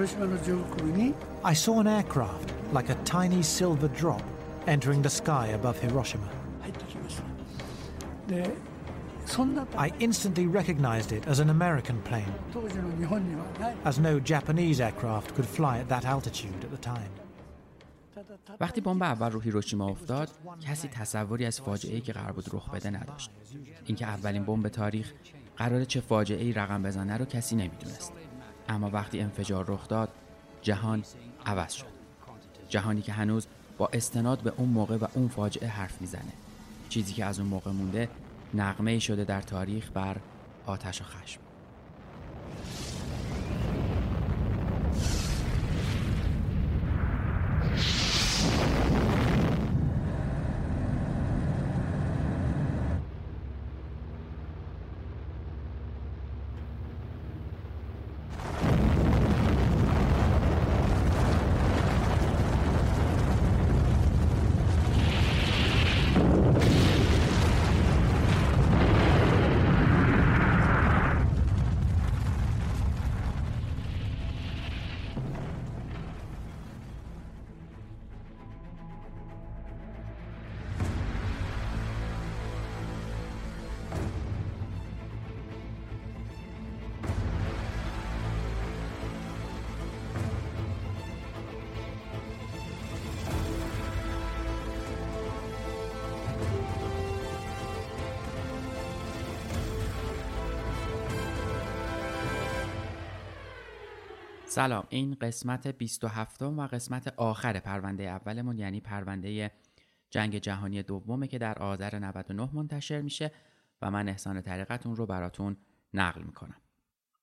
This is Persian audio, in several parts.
I saw an aircraft, like a tiny silver drop, entering the sky above Hiroshima. I instantly recognized it as an American plane, as no Japanese aircraft could fly at that altitude at the time. وقتی بمب اول رو هیروشیما افتاد کسی تصوری از فاجعه‌ای که قرار بود رخ بده نداشت اینکه اولین بمب تاریخ قرار چه فاجعه‌ای رقم بزنه رو کسی نمی‌دونست اما وقتی انفجار رخ داد جهان عوض شد. جهانی که هنوز با استناد به اون موقع و اون فاجعه حرف می‌زنه. چیزی که از اون موقع مونده نقمه شده در تاریخ بر آتش و خشم. سلام. این قسمت 27 و قسمت آخر پرونده اولمون یعنی پرونده جنگ جهانی دومه که در آذر 99 منتشر میشه و من احسان طریقتون رو براتون نقل می‌کنم.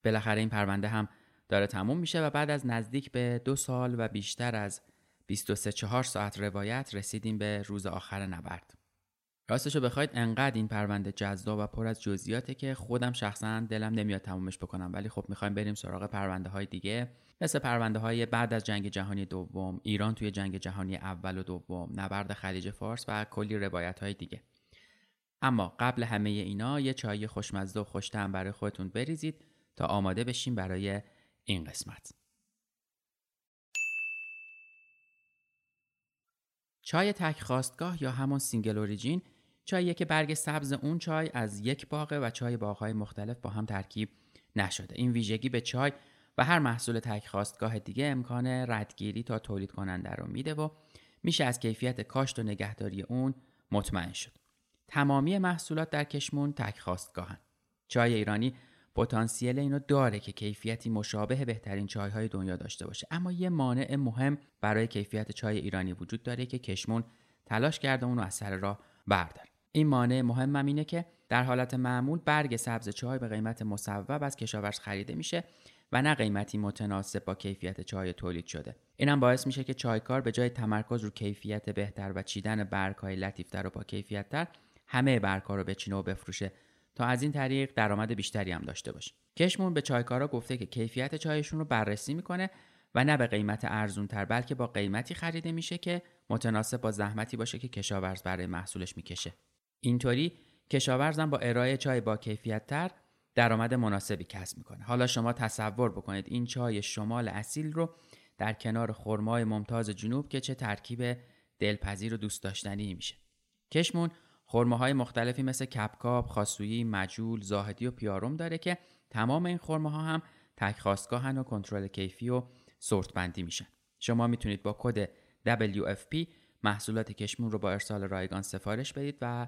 بالاخره این پرونده هم داره تموم میشه و بعد از نزدیک به دو سال و بیشتر از 23 4 ساعت روایت رسیدیم به روز آخر نبرد. راستشو بخواید انقدر این پرونده جذاب و پر از جزئیاته که خودم شخصا دلم نمیاد تمومش بکنم. ولی خب می‌خوایم بریم سراغ پرونده های دیگه. مثل پرونده های بعد از جنگ جهانی دوم ایران توی جنگ جهانی اول و دوم نبرد خلیج فارس و کلی روایت های دیگه. اما قبل همه اینا یه چای خوشمزه و خوش‌طعم برای خودتون بریزید تا آماده بشیم برای این قسمت. چای تک خاستگاه یا همون single origin چاییه که برگ سبز اون چای از یک باغه و چای باغهای مختلف با هم ترکیب نشده. این ویژگی به چای و هر محصول تک خواستگاه دیگه امکان ردگیری تا تولید کننده رو میده و میشه از کیفیت کاشت و نگهداری اون مطمئن شد. تمامی محصولات در کشمون تک خواستگاهن چای ایرانی پتانسیل اینو داره که کیفیتی مشابه بهترین چایهای دنیا داشته باشه. اما یه مانع مهم برای کیفیت چای ایرانی وجود داره که کشمون تلاش کرده اونو از سر راه برداره. این مانع مهمم اینه که در حالت معمول برگ سبز چای به قیمت مصوب از کشاورز خریده میشه و نه قیمتی متناسب با کیفیت چای تولید شده. اینم باعث میشه که چایکار به جای تمرکز رو کیفیت بهتر و چیدن برگهای لطیفتر و با کیفیتتر همه برگها رو بچینه و بفروشه تا از این طریق درآمد بیشتری هم داشته باشه. کشمون به چایکارا گفته که کیفیت چایشون رو بررسی می‌کنه و نه به قیمت ارزون تر بلکه با قیمتی خریده میشه که متناسب با زحمتی باشه که کشاورز برای محصولش می‌کشه. اینطوری کشاورزم با ارائه چای با کیفیت تر درآمد مناسبی کسب می‌کنه حالا شما تصور بکنید این چای شمال اصیل رو در کنار خرمای ممتاز جنوب که چه ترکیب دلپذیر و دوست داشتنی میشه کشمون خرماهای مختلفی مثل کپکاپ، خاصویی، مجول، زاهدی و پیاروم داره که تمام این خرماها هم تک خواستگاهن و کنترل کیفی و سورت بندی میشن. شما می‌تونید با کد WFP محصولات کشمون رو با ارسال رایگان سفارش بدید و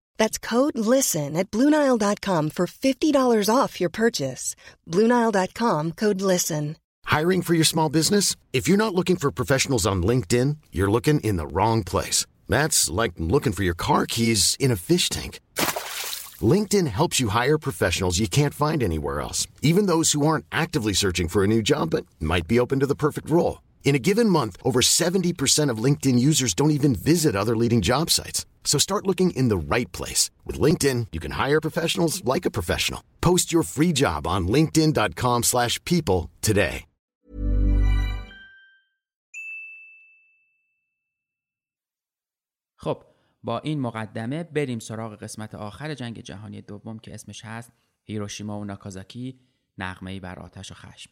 That's code LISTEN at Bluenile.com for $50 off your purchase. Bluenile.com code LISTEN. Hiring for your small business? If you're not looking for professionals on LinkedIn, you're looking in the wrong place. That's like looking for your car keys in a fish tank. LinkedIn helps you hire professionals you can't find anywhere else, even those who aren't actively searching for a new job but might be open to the perfect role. In a given month, over 70% of LinkedIn users don't even visit other leading job sites. So start looking in the right place. With LinkedIn, you can hire professionals like a professional. Post your free job on linkedin.com slash people today. خب با این مقدمه بریم سراغ قسمت آخر جنگ جهانی دوم که اسمش هست هیروشیما و ناکازاکی نغمه‌ای بر آتش و خشم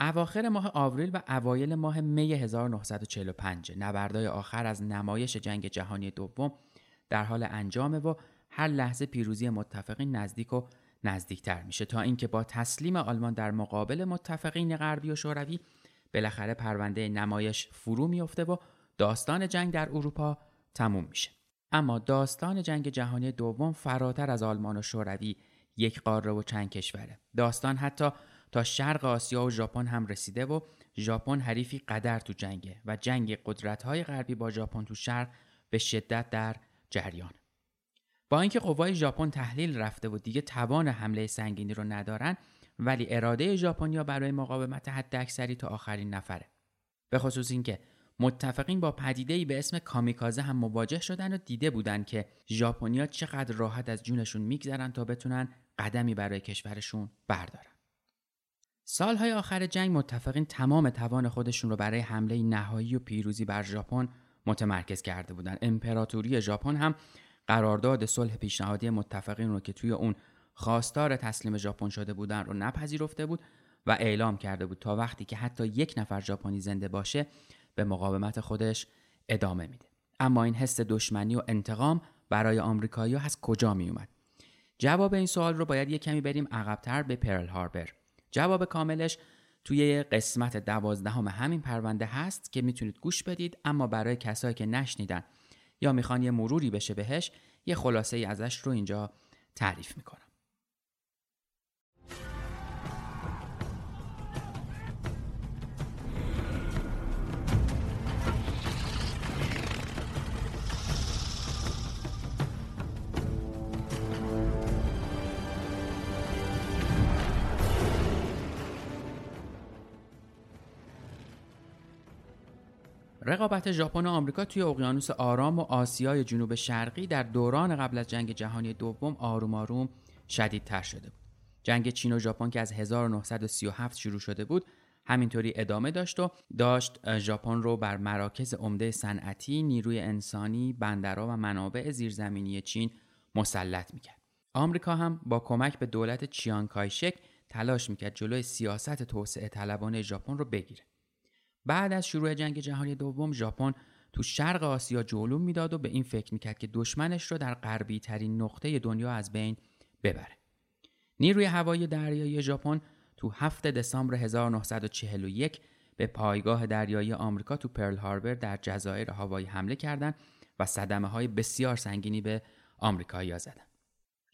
اواخر ماه آوریل و اوایل ماه می 1945 نبردای آخر از نمایش جنگ جهانی دوم در حال انجامه و هر لحظه پیروزی متفقین نزدیک و نزدیکتر میشه. تا اینکه با تسلیم آلمان در مقابل متفقین غربی و شوروی بالاخره پرونده نمایش فرو میفته و داستان جنگ در اروپا تموم میشه. اما داستان جنگ جهانی دوم فراتر از آلمان و شوروی یک قاره و چند کشوره. داستان حتی تا شرق آسیا و ژاپن هم رسیده و ژاپن حریفی قدر تو جنگه و جنگ قدرت‌های غربی با ژاپن تو شرق به شدت در جریان. با اینکه قوای ژاپن تحلیل رفته و دیگه توان حمله سنگینی رو ندارن ولی اراده ژاپنیا برای مقاومت حد اکثری تا آخرین نفره. به خصوص اینکه متفقین با پدیده‌ای به اسم کامیکازه هم مواجه شدن و دیده بودن که ژاپنیا چقدر راحت از جونشون میگذرن تا بتونن قدمی برای کشورشون بردارن. سالهای آخر جنگ متفقین تمام توان خودشون رو برای حمله نهایی و پیروزی بر ژاپن متمرکز کرده بودند. امپراتوری ژاپن هم قرارداد صلح پیشنهادی متفقین رو که توی اون خواستار تسلیم ژاپن شده بودن رو نپذیرفته بود و اعلام کرده بود تا وقتی که حتی یک نفر ژاپنی زنده باشه به مقاومت خودش ادامه میده. اما این حس دشمنی و انتقام برای آمریکایی از کجا می اومد جواب این سوال رو باید یک کمی بریم عقبتر به پرل هاربر. جواب کاملش توی قسمت دوازدهم همین پرونده هست که می‌تونید گوش بدید اما برای کسایی که نشنیدن یا می‌خوان یه مروری بشه بهش یه خلاصه ای ازش رو اینجا تعریف می‌کنم. رقابت ژاپن و آمریکا توی اقیانوس آرام و آسیای جنوب شرقی در دوران قبل از جنگ جهانی دوم آروم آروم شدیدتر شده بود. جنگ چین و ژاپن که از 1937 شروع شده بود همینطوری ادامه داشت و داشت ژاپن رو بر مراکز عمده صنعتی، نیروی انسانی، بندرها و منابع زیرزمینی چین مسلط می‌کرد. آمریکا هم با کمک به دولت چیان کایشک تلاش می‌کرد جلوی سیاست توسعه طلبانه ژاپن رو بگیره. بعد از شروع جنگ جهانی دوم ژاپن تو شرق آسیا جولون می‌داد و به این فکر می‌کرد که دشمنش رو در غربی ترین نقطه دنیا از بین ببره. نیروی هوایی دریایی ژاپن تو 7 دسامبر 1941 به پایگاه دریایی آمریکا تو پرل هاربر در جزایر هاوایی حمله کردند و صدمه های بسیار سنگینی به آمریکایی‌ها زدند.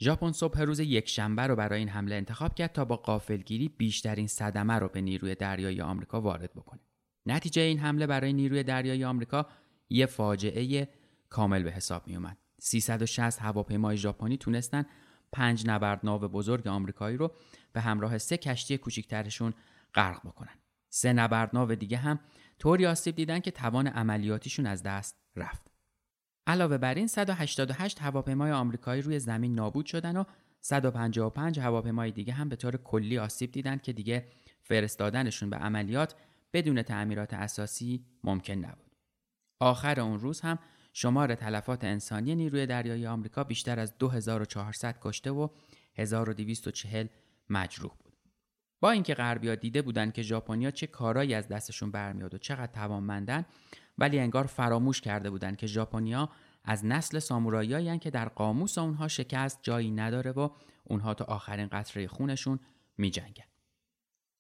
ژاپن صبح روز یک شنبه رو برای این حمله انتخاب کرد تا با قافلگیری بیشترین صدمه رو به نیروی دریایی آمریکا وارد بکنه. نتیجه این حمله برای نیروی دریایی آمریکا یه فاجعه کامل به حساب می اومد. 360 هواپیمای ژاپنی تونستن پنج نبردناو بزرگ آمریکایی رو به همراه سه کشتی کوچیکترشون غرق بکنن. سه نبردناو دیگه هم طوری آسیب دیدن که توان عملیاتیشون از دست رفت. علاوه بر این 188 هواپیمای آمریکایی روی زمین نابود شدن و 155 هواپیمای دیگه هم به طور کلی آسیب دیدن که دیگه فرستادنشون به عملیات بدون تعمیرات اساسی ممکن نبود. آخر اون روز هم شمار تلفات انسانی نیروی دریایی آمریکا بیشتر از 2400 کشته و 1240 مجروح بود. با اینکه غربیا دیده بودند که ژاپنیا چه کارایی از دستشون برمیاد و چقدر توانمندن ولی انگار فراموش کرده بودند که ژاپنیا از نسل ساموراییایی که در قاموس اونها شکست جایی نداره و اونها تا آخرین قطره خونشون میجنگن.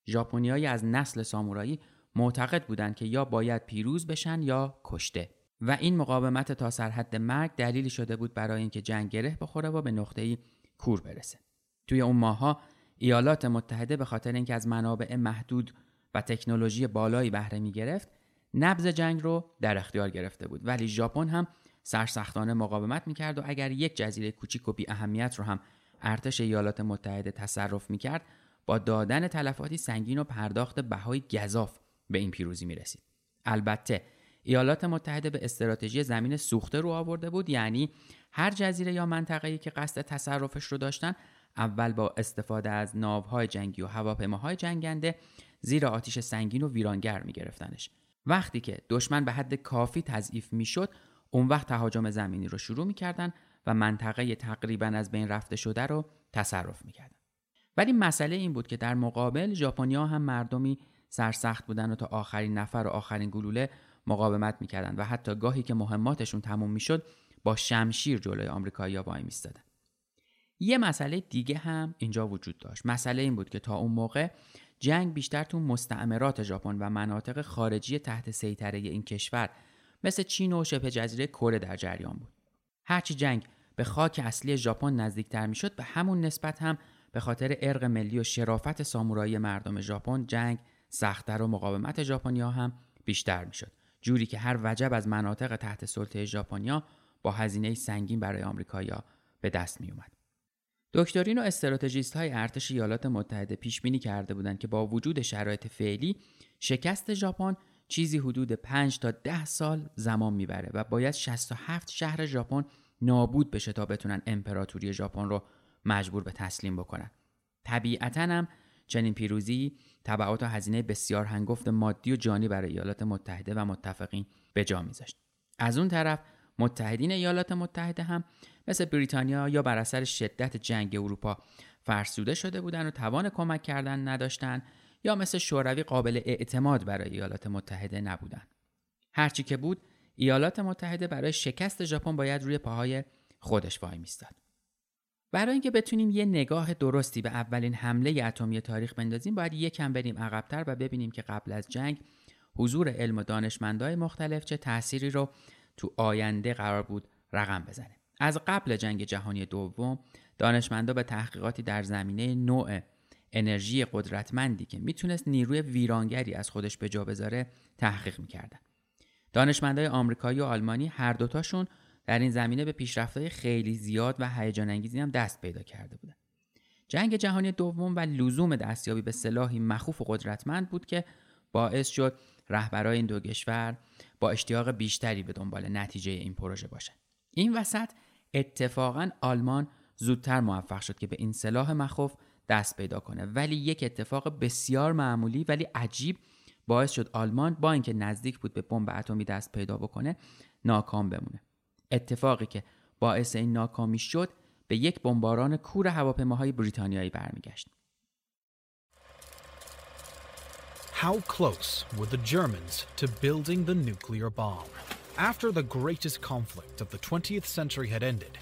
ژاپنیایی از نسل سامورایی معتقد بودند که یا باید پیروز بشن یا کشته و این مقاومت تا سرحد مرگ دلیلی شده بود برای اینکه جنگ گره بخوره و به نقطه‌ای کور برسه. توی اون ماها ایالات متحده به خاطر اینکه از منابع محدود و تکنولوژی بالایی بهره می گرفت نبز جنگ رو در اختیار گرفته بود ولی ژاپن هم سرسختانه مقاومت می‌کرد و اگر یک جزیره کوچیک و بی اهمیت رو هم ارتش ایالات متحده تصرف می‌کرد با دادن تلفاتی سنگین و پرداخت بهای گذاف به این پیروزی می‌رسید. البته ایالات متحده به استراتژی زمین سوخته رو آورده بود یعنی هر جزیره یا منطقه‌ای که قصد تصرفش رو داشتن اول با استفاده از ناوهای جنگی و هواپیماهای جنگنده زیر آتیش سنگین و ویرانگر میگرفتنش. وقتی که دشمن به حد کافی تضعیف می‌شد اون وقت تهاجم زمینی رو شروع می‌کردن و منطقه تقریبا از بین رفته شده رو تصرف می‌کردن. ولی مسئله این بود که در مقابل ژاپنیا هم مردمی سرسخت بودن و تا آخرین نفر و آخرین گلوله مقاومت می‌کردن و حتی گاهی که مهماتشون تموم می‌شد با شمشیر جلوی آمریکایی‌ها وای میستادن. یه مسئله دیگه هم اینجا وجود داشت. مسئله این بود که تا اون موقع جنگ بیشتر تو مستعمرات ژاپن و مناطق خارجی تحت سیطره این کشور مثل چین و شبه جزیره کره در جریان بود. هرچی جنگ به خاک اصلی ژاپن نزدیکتر می‌شد به همون نسبت هم به خاطر ارق ملی و شرافت سامورایی مردم ژاپن جنگ سختتر و مقاومت ژاپنیا هم بیشتر می‌شد جوری که هر وجب از مناطق تحت سلطه ژاپنیا با هزینه سنگین برای آمریکایی‌ها به دست می اومد. دکترین و استراتژیست های ارتش ایالات متحده پیش بینی کرده بودند که با وجود شرایط فعلی شکست ژاپن چیزی حدود 5 تا 10 سال زمان می‌بره و باید 67 شهر ژاپن نابود بشه تا بتونن امپراتوری ژاپن رو مجبور به تسلیم بکنن. طبیعتا هم چنین پیروزی تبعات و هزینه بسیار هنگفت مادی و جانی برای ایالات متحده و متفقین به جا میذاشت. از اون طرف متحدین ایالات متحده هم مثل بریتانیا یا بر اثر شدت جنگ اروپا فرسوده شده بودند و توان کمک کردن نداشتند یا مثل شوروی قابل اعتماد برای ایالات متحده نبودند. هرچی که بود ایالات متحده برای شکست ژاپن باید روی پاهای خودش وای میستاد. برای اینکه بتونیم یه نگاه درستی به اولین حمله اتمی تاریخ بندازیم باید یکم بریم عقبتر و ببینیم که قبل از جنگ حضور علم و دانشمندای مختلف چه تأثیری رو تو آینده قرار بود رقم بزنه. از قبل جنگ جهانی دوم دانشمندا به تحقیقاتی در زمینه نوع انرژی قدرتمندی که می‌تونست نیروی ویرانگری از خودش به جا بذاره تحقیق می‌کردن. دانشمندای آمریکایی و آلمانی هر دوتاشون در این زمینه به پیشرفت‌های خیلی زیاد و هیجان انگیزی هم دست پیدا کرده بودن جنگ جهانی دوم و لزوم دستیابی به سلاحی مخوف و قدرتمند بود که باعث شد رهبرای این دو کشور با اشتیاق بیشتری به دنبال نتیجه این پروژه باشند این وسط اتفاقا آلمان زودتر موفق شد که به این سلاح مخوف دست پیدا کنه. ولی یک اتفاق بسیار معمولی ولی عجیب باعث شد آلمان با اینکه نزدیک بود به بمب اتمی دست پیدا بکنه ناکام بمونه. اتفاقی که باعث این ناکامی شد به یک بمباران کور هواپیماهای بریتانیایی برمیگشت How close were the Germans to building the nuclear bomb? After the greatest conflict of the 20th century had ended,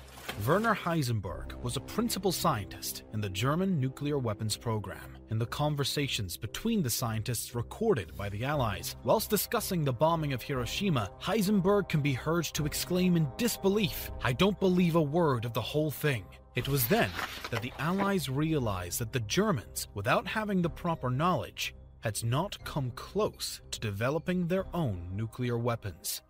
Werner Heisenberg was a principal scientist in the German nuclear weapons program. In the conversations between the scientists recorded by the Allies, whilst discussing the bombing of Hiroshima, Heisenberg can be heard to exclaim in disbelief, I don't believe a word of the whole thing. It was then that the Allies realized that the Germans, without having the proper knowledge, had not come close to developing their own nuclear weapons.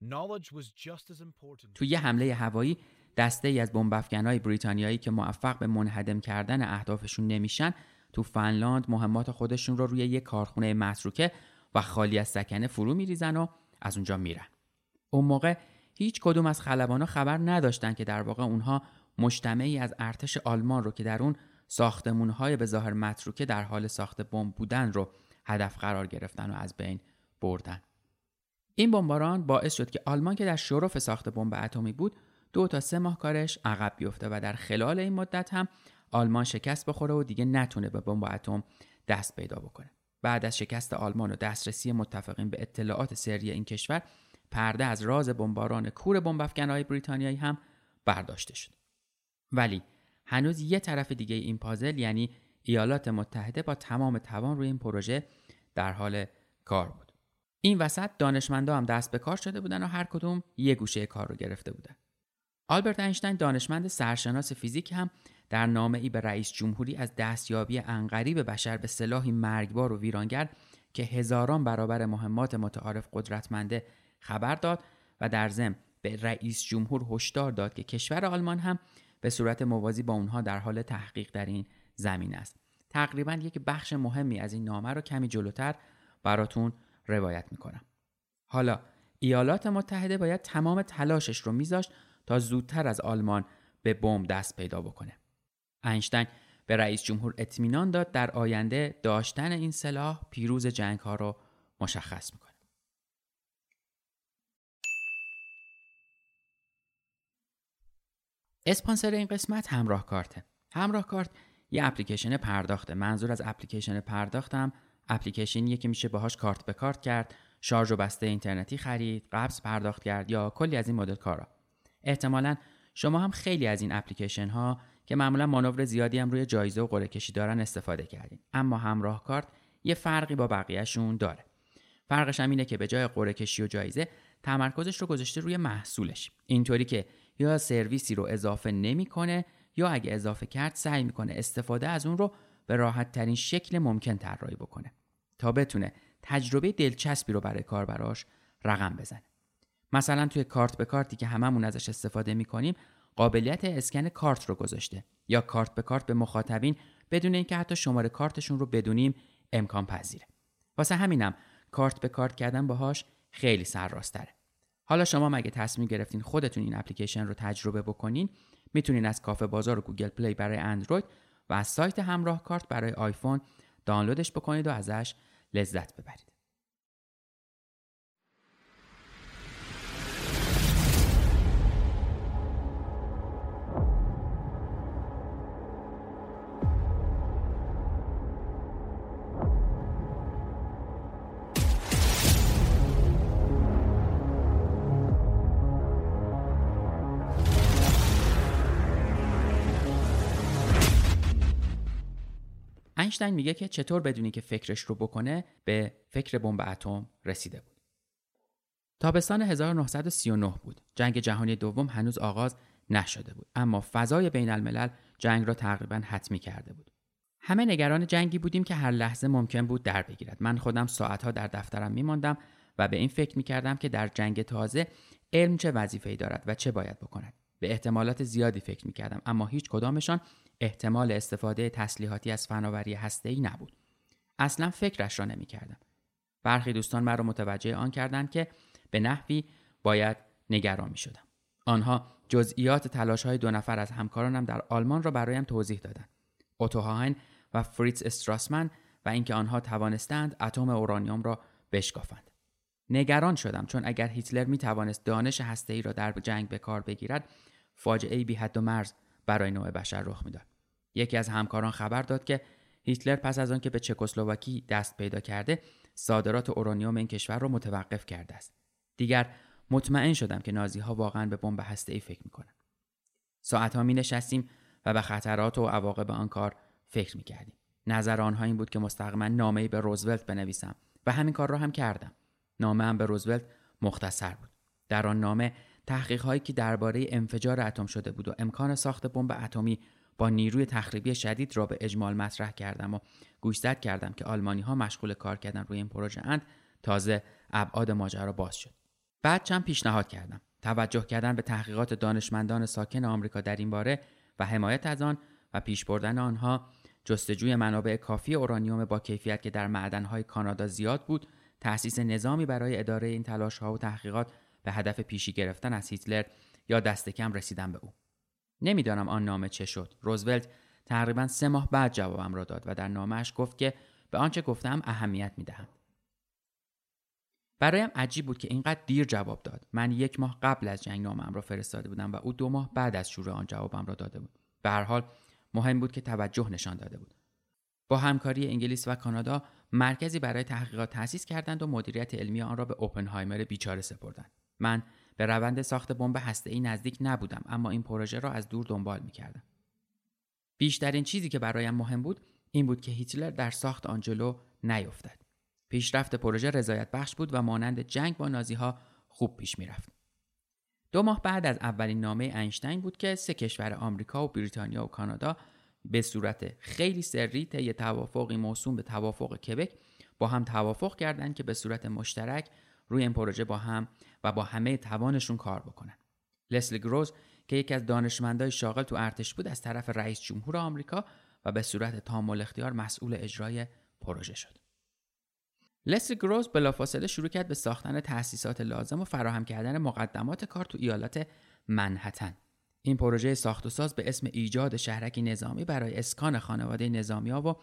Knowledge was just as important. تو یه حمله هوایی دسته ای از بمبافکنهای بریتانیایی که موفق به منهدم کردن اهدافشون نمیشن تو فنلاند مهمات خودشون رو روی یه کارخونه متروکه و خالی از سکنه فرو میریزن و از اونجا میرن. اون موقع هیچ کدوم از خلبانا خبر نداشتن که در واقع اونها مجتمعی از ارتش آلمان رو که در اون های به ظاهر متروکه در حال ساخت بمب بودن رو هدف قرار گرفتن و از بین بردن این بمباران باعث شد که آلمان که در شرف ساخت بمب اتمی بود دو تا سه ماه کارش عقب بیفته و در خلال این مدت هم آلمان شکست بخوره و دیگه نتونه به بمب اتم دست پیدا بکنه. بعد از شکست آلمان و دسترسی متفقین به اطلاعات سری این کشور پرده از راز بمباران کور بمب بریتانیایی هم برداشته شد. ولی هنوز یه طرف دیگه این پازل یعنی ایالات متحده با تمام توان روی این پروژه در حال کار بود. این وسط دانشمندا هم دست به کار شده بودن و هر کدوم یه گوشه کار رو گرفته بودن. آلبرت اینشتین دانشمند سرشناس فیزیک هم در نامه ای به رئیس جمهوری از دستیابی انقریب بشر به سلاحی مرگبار و ویرانگر که هزاران برابر مهمات متعارف قدرتمنده خبر داد و در ضمن به رئیس جمهور هشدار داد که کشور آلمان هم به صورت موازی با اونها در حال تحقیق در این زمین است. تقریبا یک بخش مهمی از این نامه رو کمی جلوتر براتون روایت می‌کنم. حالا ایالات متحده باید تمام تلاشش رو میذاشت تا زودتر از آلمان به بمب دست پیدا بکنه. اینشتین به رئیس جمهور اطمینان داد در آینده داشتن این سلاح پیروز جنگ ها رو مشخص می‌کنه. اسپانسر این قسمت همراه کارته. همراه کارت یه اپلیکیشن پرداخته. منظور از اپلیکیشن پرداختم اپلیکیشنیه که میشه باهاش کارت به کارت کرد شارژ و بسته اینترنتی خرید قبض پرداخت کرد یا کلی از این مدل کارا. احتمالا شما هم خیلی از این اپلیکیشن ها که معمولا مانور زیادی هم روی جایزه و قرعه کشی دارن استفاده کردین. اما همراه کارت یه فرقی با بقیهشون داره. فرقش هم اینه که به جای قرعه کشی و جایزه تمرکزش رو گذاشته روی محصولش. اینطوری که یا سرویسی رو اضافه نمی‌کنه یا اگه اضافه کرد سعی می‌کنه استفاده از اون رو به راحت ترین شکل ممکن طراحی بکنه تا بتونه تجربه دلچسبی رو برای کاربراش رقم بزنه. مثلا توی کارت به کارتی که هممون ازش استفاده می‌کنیم قابلیت اسکن کارت رو گذاشته. یا کارت به کارت به مخاطبین بدون اینکه حتی شماره کارتشون رو بدونیم امکان پذیره. واسه همینم کارت به کارت کردن باهاش خیلی سرراستره حالا شما اگه تصمیم گرفتین خودتون این اپلیکیشن رو تجربه بکنین؟ می‌تونین از کافه بازار و Google Play برای اندروید و از سایت همراه کارت برای آیفون دانلودش بکنید و ازش لذت ببرید. اینشتین میگه که چطور بدونی که فکرش رو بکنه به فکر بمب اتم رسیده بود. تابستان 1939 بود. جنگ جهانی دوم هنوز آغاز نشده بود اما فضای بین الملل جنگ را تقریبا حتمی کرده بود. همه نگران جنگی بودیم که هر لحظه ممکن بود در بگیرد. من خودم ساعتها در دفترم میماندم و به این فکر می‌کردم که در جنگ تازه علم چه وظیفه‌ای دارد و چه باید بکند. به احتمالات زیادی فکر می‌کردم اما هیچ کدامشان احتمال استفاده تسلیحاتی از فناوری ای نبود. اصلا فکرش را نمی‌کردم. برخی دوستان مرا متوجه آن کردند که به نحوی باید نگران می شدم. آنها جزئیات تلاش های دو نفر از همکارانم در آلمان را برایم توضیح دادند. اوتو و فریتز استراسمن و اینکه آنها توانستند اتم اورانیوم را بشکافند. نگران شدم چون اگر هیتلر می توانست دانش ای را در جنگ به کار بگیرد فاجعه بی حد و مرز برای نوع بشر رخ می‌داد یکی از همکاران خبر داد که هیتلر پس از آنکه به چکسلواکی دست پیدا کرده صادرات اورانیوم این کشور را متوقف کرده است دیگر مطمئن شدم که نازی ها واقعا به بمب هسته ای فکر می‌کنند ساعت ها می نشستیم و به خطرات و عواقب آن کار فکر می کردیم. نظر آنها این بود که مستقیما نامه به روزولت بنویسم و همین کار را هم کردم. نامه هم به روزولت مختصر بود. در آن نامه تحقیق هایی که درباره انفجار اتم شده بود و امکان ساخت بمب اتمی با نیروی تخریبی شدید را به اجمال مطرح کردم و گوشزد کردم که آلمانی ها مشغول کار کردن روی این پروژه اند تازه ابعاد ماجرا باز شد. بعد چند پیشنهاد کردم. توجه کردن به تحقیقات دانشمندان ساکن آمریکا در این باره و حمایت از آن و پیش بردن آنها جستجوی منابع کافی اورانیوم با کیفیت که در معدنهای کانادا زیاد بود تأسیس نظامی برای اداره این تلاش ها و تحقیقات به هدف پیشی گرفتن از هیتلر یا دست کم رسیدن به او. نمی‌دانم آن نامه چه شد. روزولت تقریبا سه ماه بعد جوابم را داد و در نامهش گفت که به آنچه گفتم اهمیت می‌دهم برایم عجیب بود که اینقدر دیر جواب داد. من یک ماه قبل از جنگ نامم را فرستاده بودم و او دو ماه بعد از شروع آن جوابم را داده بود. به هر حال مهم بود که توجه نشان داده بود. با همکاری انگلیس و کانادا مرکزی برای تحقیقات تأسیس کردند و مدیریت علمی آن را به اوپنهایمر بیچاره سپردند. من به روند ساخت بمب ای نزدیک نبودم اما این پروژه را از دور دنبال می‌کردم. بیشترین چیزی که برایم مهم بود این بود که هیتلر در ساخت آنجلو نیفتد. پیشرفت پروژه رضایت بخش بود و مانند جنگ با نازی ها خوب پیش می‌رفت. دو ماه بعد از اولین نامه اینشتین بود که سه کشور آمریکا و بریتانیا و کانادا به صورت خیلی سری طی توافقی موسوم به توافق کبک با هم توافق کردند که به صورت مشترک روی این پروژه با هم و با همه توانشون کار بکنن. لسلی گروز که یکی از دانشمندای شاغل تو ارتش بود از طرف رئیس جمهور آمریکا و به صورت تام اختیار مسئول اجرای پروژه شد. لسلی گروز بلافاصله شروع کرد به ساختن تأسیسات لازم و فراهم کردن مقدمات کار تو ایالت منحتن. این پروژه ساخت و ساز به اسم ایجاد شهرکی نظامی برای اسکان خانواده نظامی ها و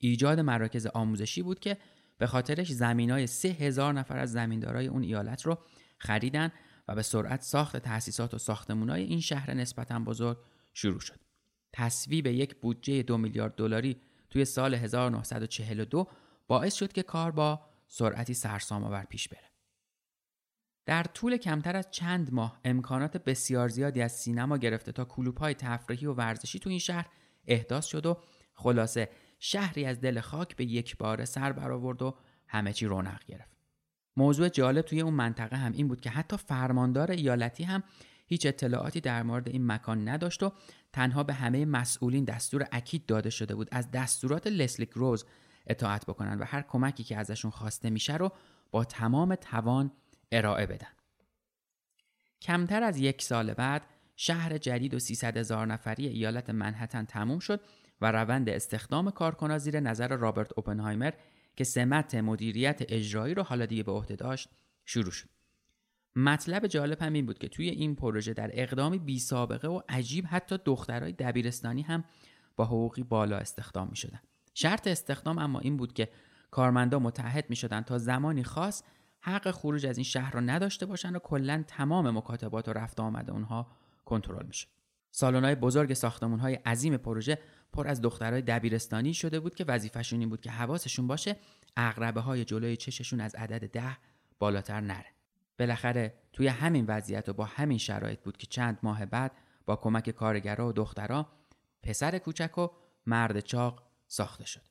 ایجاد مراکز آموزشی بود که به خاطرش زمینای سه هزار نفر از زمیندارای اون ایالت رو خریدن و به سرعت ساخت تأسیسات و ساختمونای این شهر نسبتا بزرگ شروع شد. تصویب یک بودجه دو میلیارد دلاری توی سال 1942 باعث شد که کار با سرعتی سرسام آور پیش بره. در طول کمتر از چند ماه امکانات بسیار زیادی از سینما گرفته تا کلوپای تفریحی و ورزشی تو این شهر احداث شد و خلاصه شهری از دل خاک به یک بار سر برآورد و همه چی رونق گرفت. موضوع جالب توی اون منطقه هم این بود که حتی فرماندار ایالتی هم هیچ اطلاعاتی در مورد این مکان نداشت و تنها به همه مسئولین دستور اکید داده شده بود از دستورات لسلی روز اطاعت بکنن و هر کمکی که ازشون خواسته میشه رو با تمام توان ارائه بدن. کمتر از یک سال بعد شهر جدید و 300 هزار نفری ایالت منحتن تموم شد و روند استخدام کارکنان زیر نظر رابرت اوپنهایمر که سمت مدیریت اجرایی رو حالا دیگه به عهده داشت شروع شد. مطلب جالب هم این بود که توی این پروژه در اقدامی بی سابقه و عجیب حتی دخترای دبیرستانی هم با حقوقی بالا استخدام می شدن. شرط استخدام اما این بود که کارمندا متحد می شدن تا زمانی خاص حق خروج از این شهر را نداشته باشن و کلا تمام مکاتبات و رفت آمد اونها کنترل میشه. سالن‌های بزرگ ساختمان‌های عظیم پروژه پر از دخترای دبیرستانی شده بود که وظیفه‌شون این بود که حواسشون باشه اغربه های جلوی چششون از عدد ده بالاتر نره. بالاخره توی همین وضعیت و با همین شرایط بود که چند ماه بعد با کمک کارگرا و دخترها پسر کوچک و مرد چاق ساخته شد.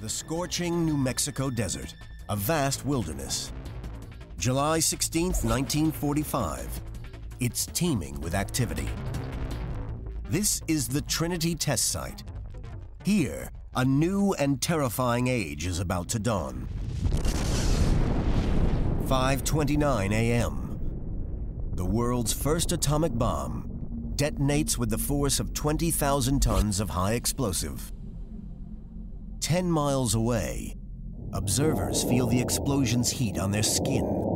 The scorching New Mexico desert, a vast wilderness. July 16, 1945. It's teeming with activity. This is the Trinity test site. Here, a new and terrifying age is about to dawn. 5:29 a.m. The world's first atomic bomb detonates with the force of 20,000 tons of high explosive. 10 miles away, observers feel the explosion's heat on their skin.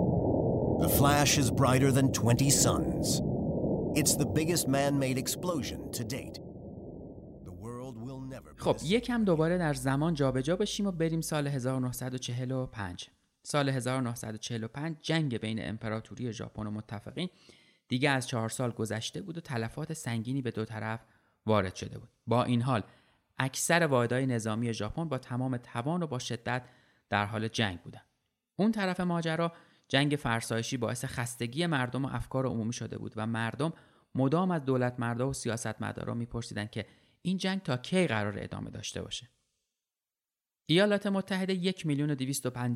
The flash is brighter than 20 suns. It's the biggest man-made explosion to date. The world will never خب یکم دوباره در زمان جابجا بشیم و بریم سال 1945 سال 1945 جنگ بین امپراتوری ژاپن و متفقین دیگه از چهار سال گذشته بود و تلفات سنگینی به دو طرف وارد شده بود با این حال اکثر واحدهای نظامی ژاپن با تمام توان و با شدت در حال جنگ بودند اون طرف ماجرا جنگ فرسایشی باعث خستگی مردم و افکار عمومی شده بود و مردم مدام از دولت مردا و سیاستمدارا میپرسیدند که این جنگ تا کی قرار ادامه داشته باشه. ایالات متحده یک میلیون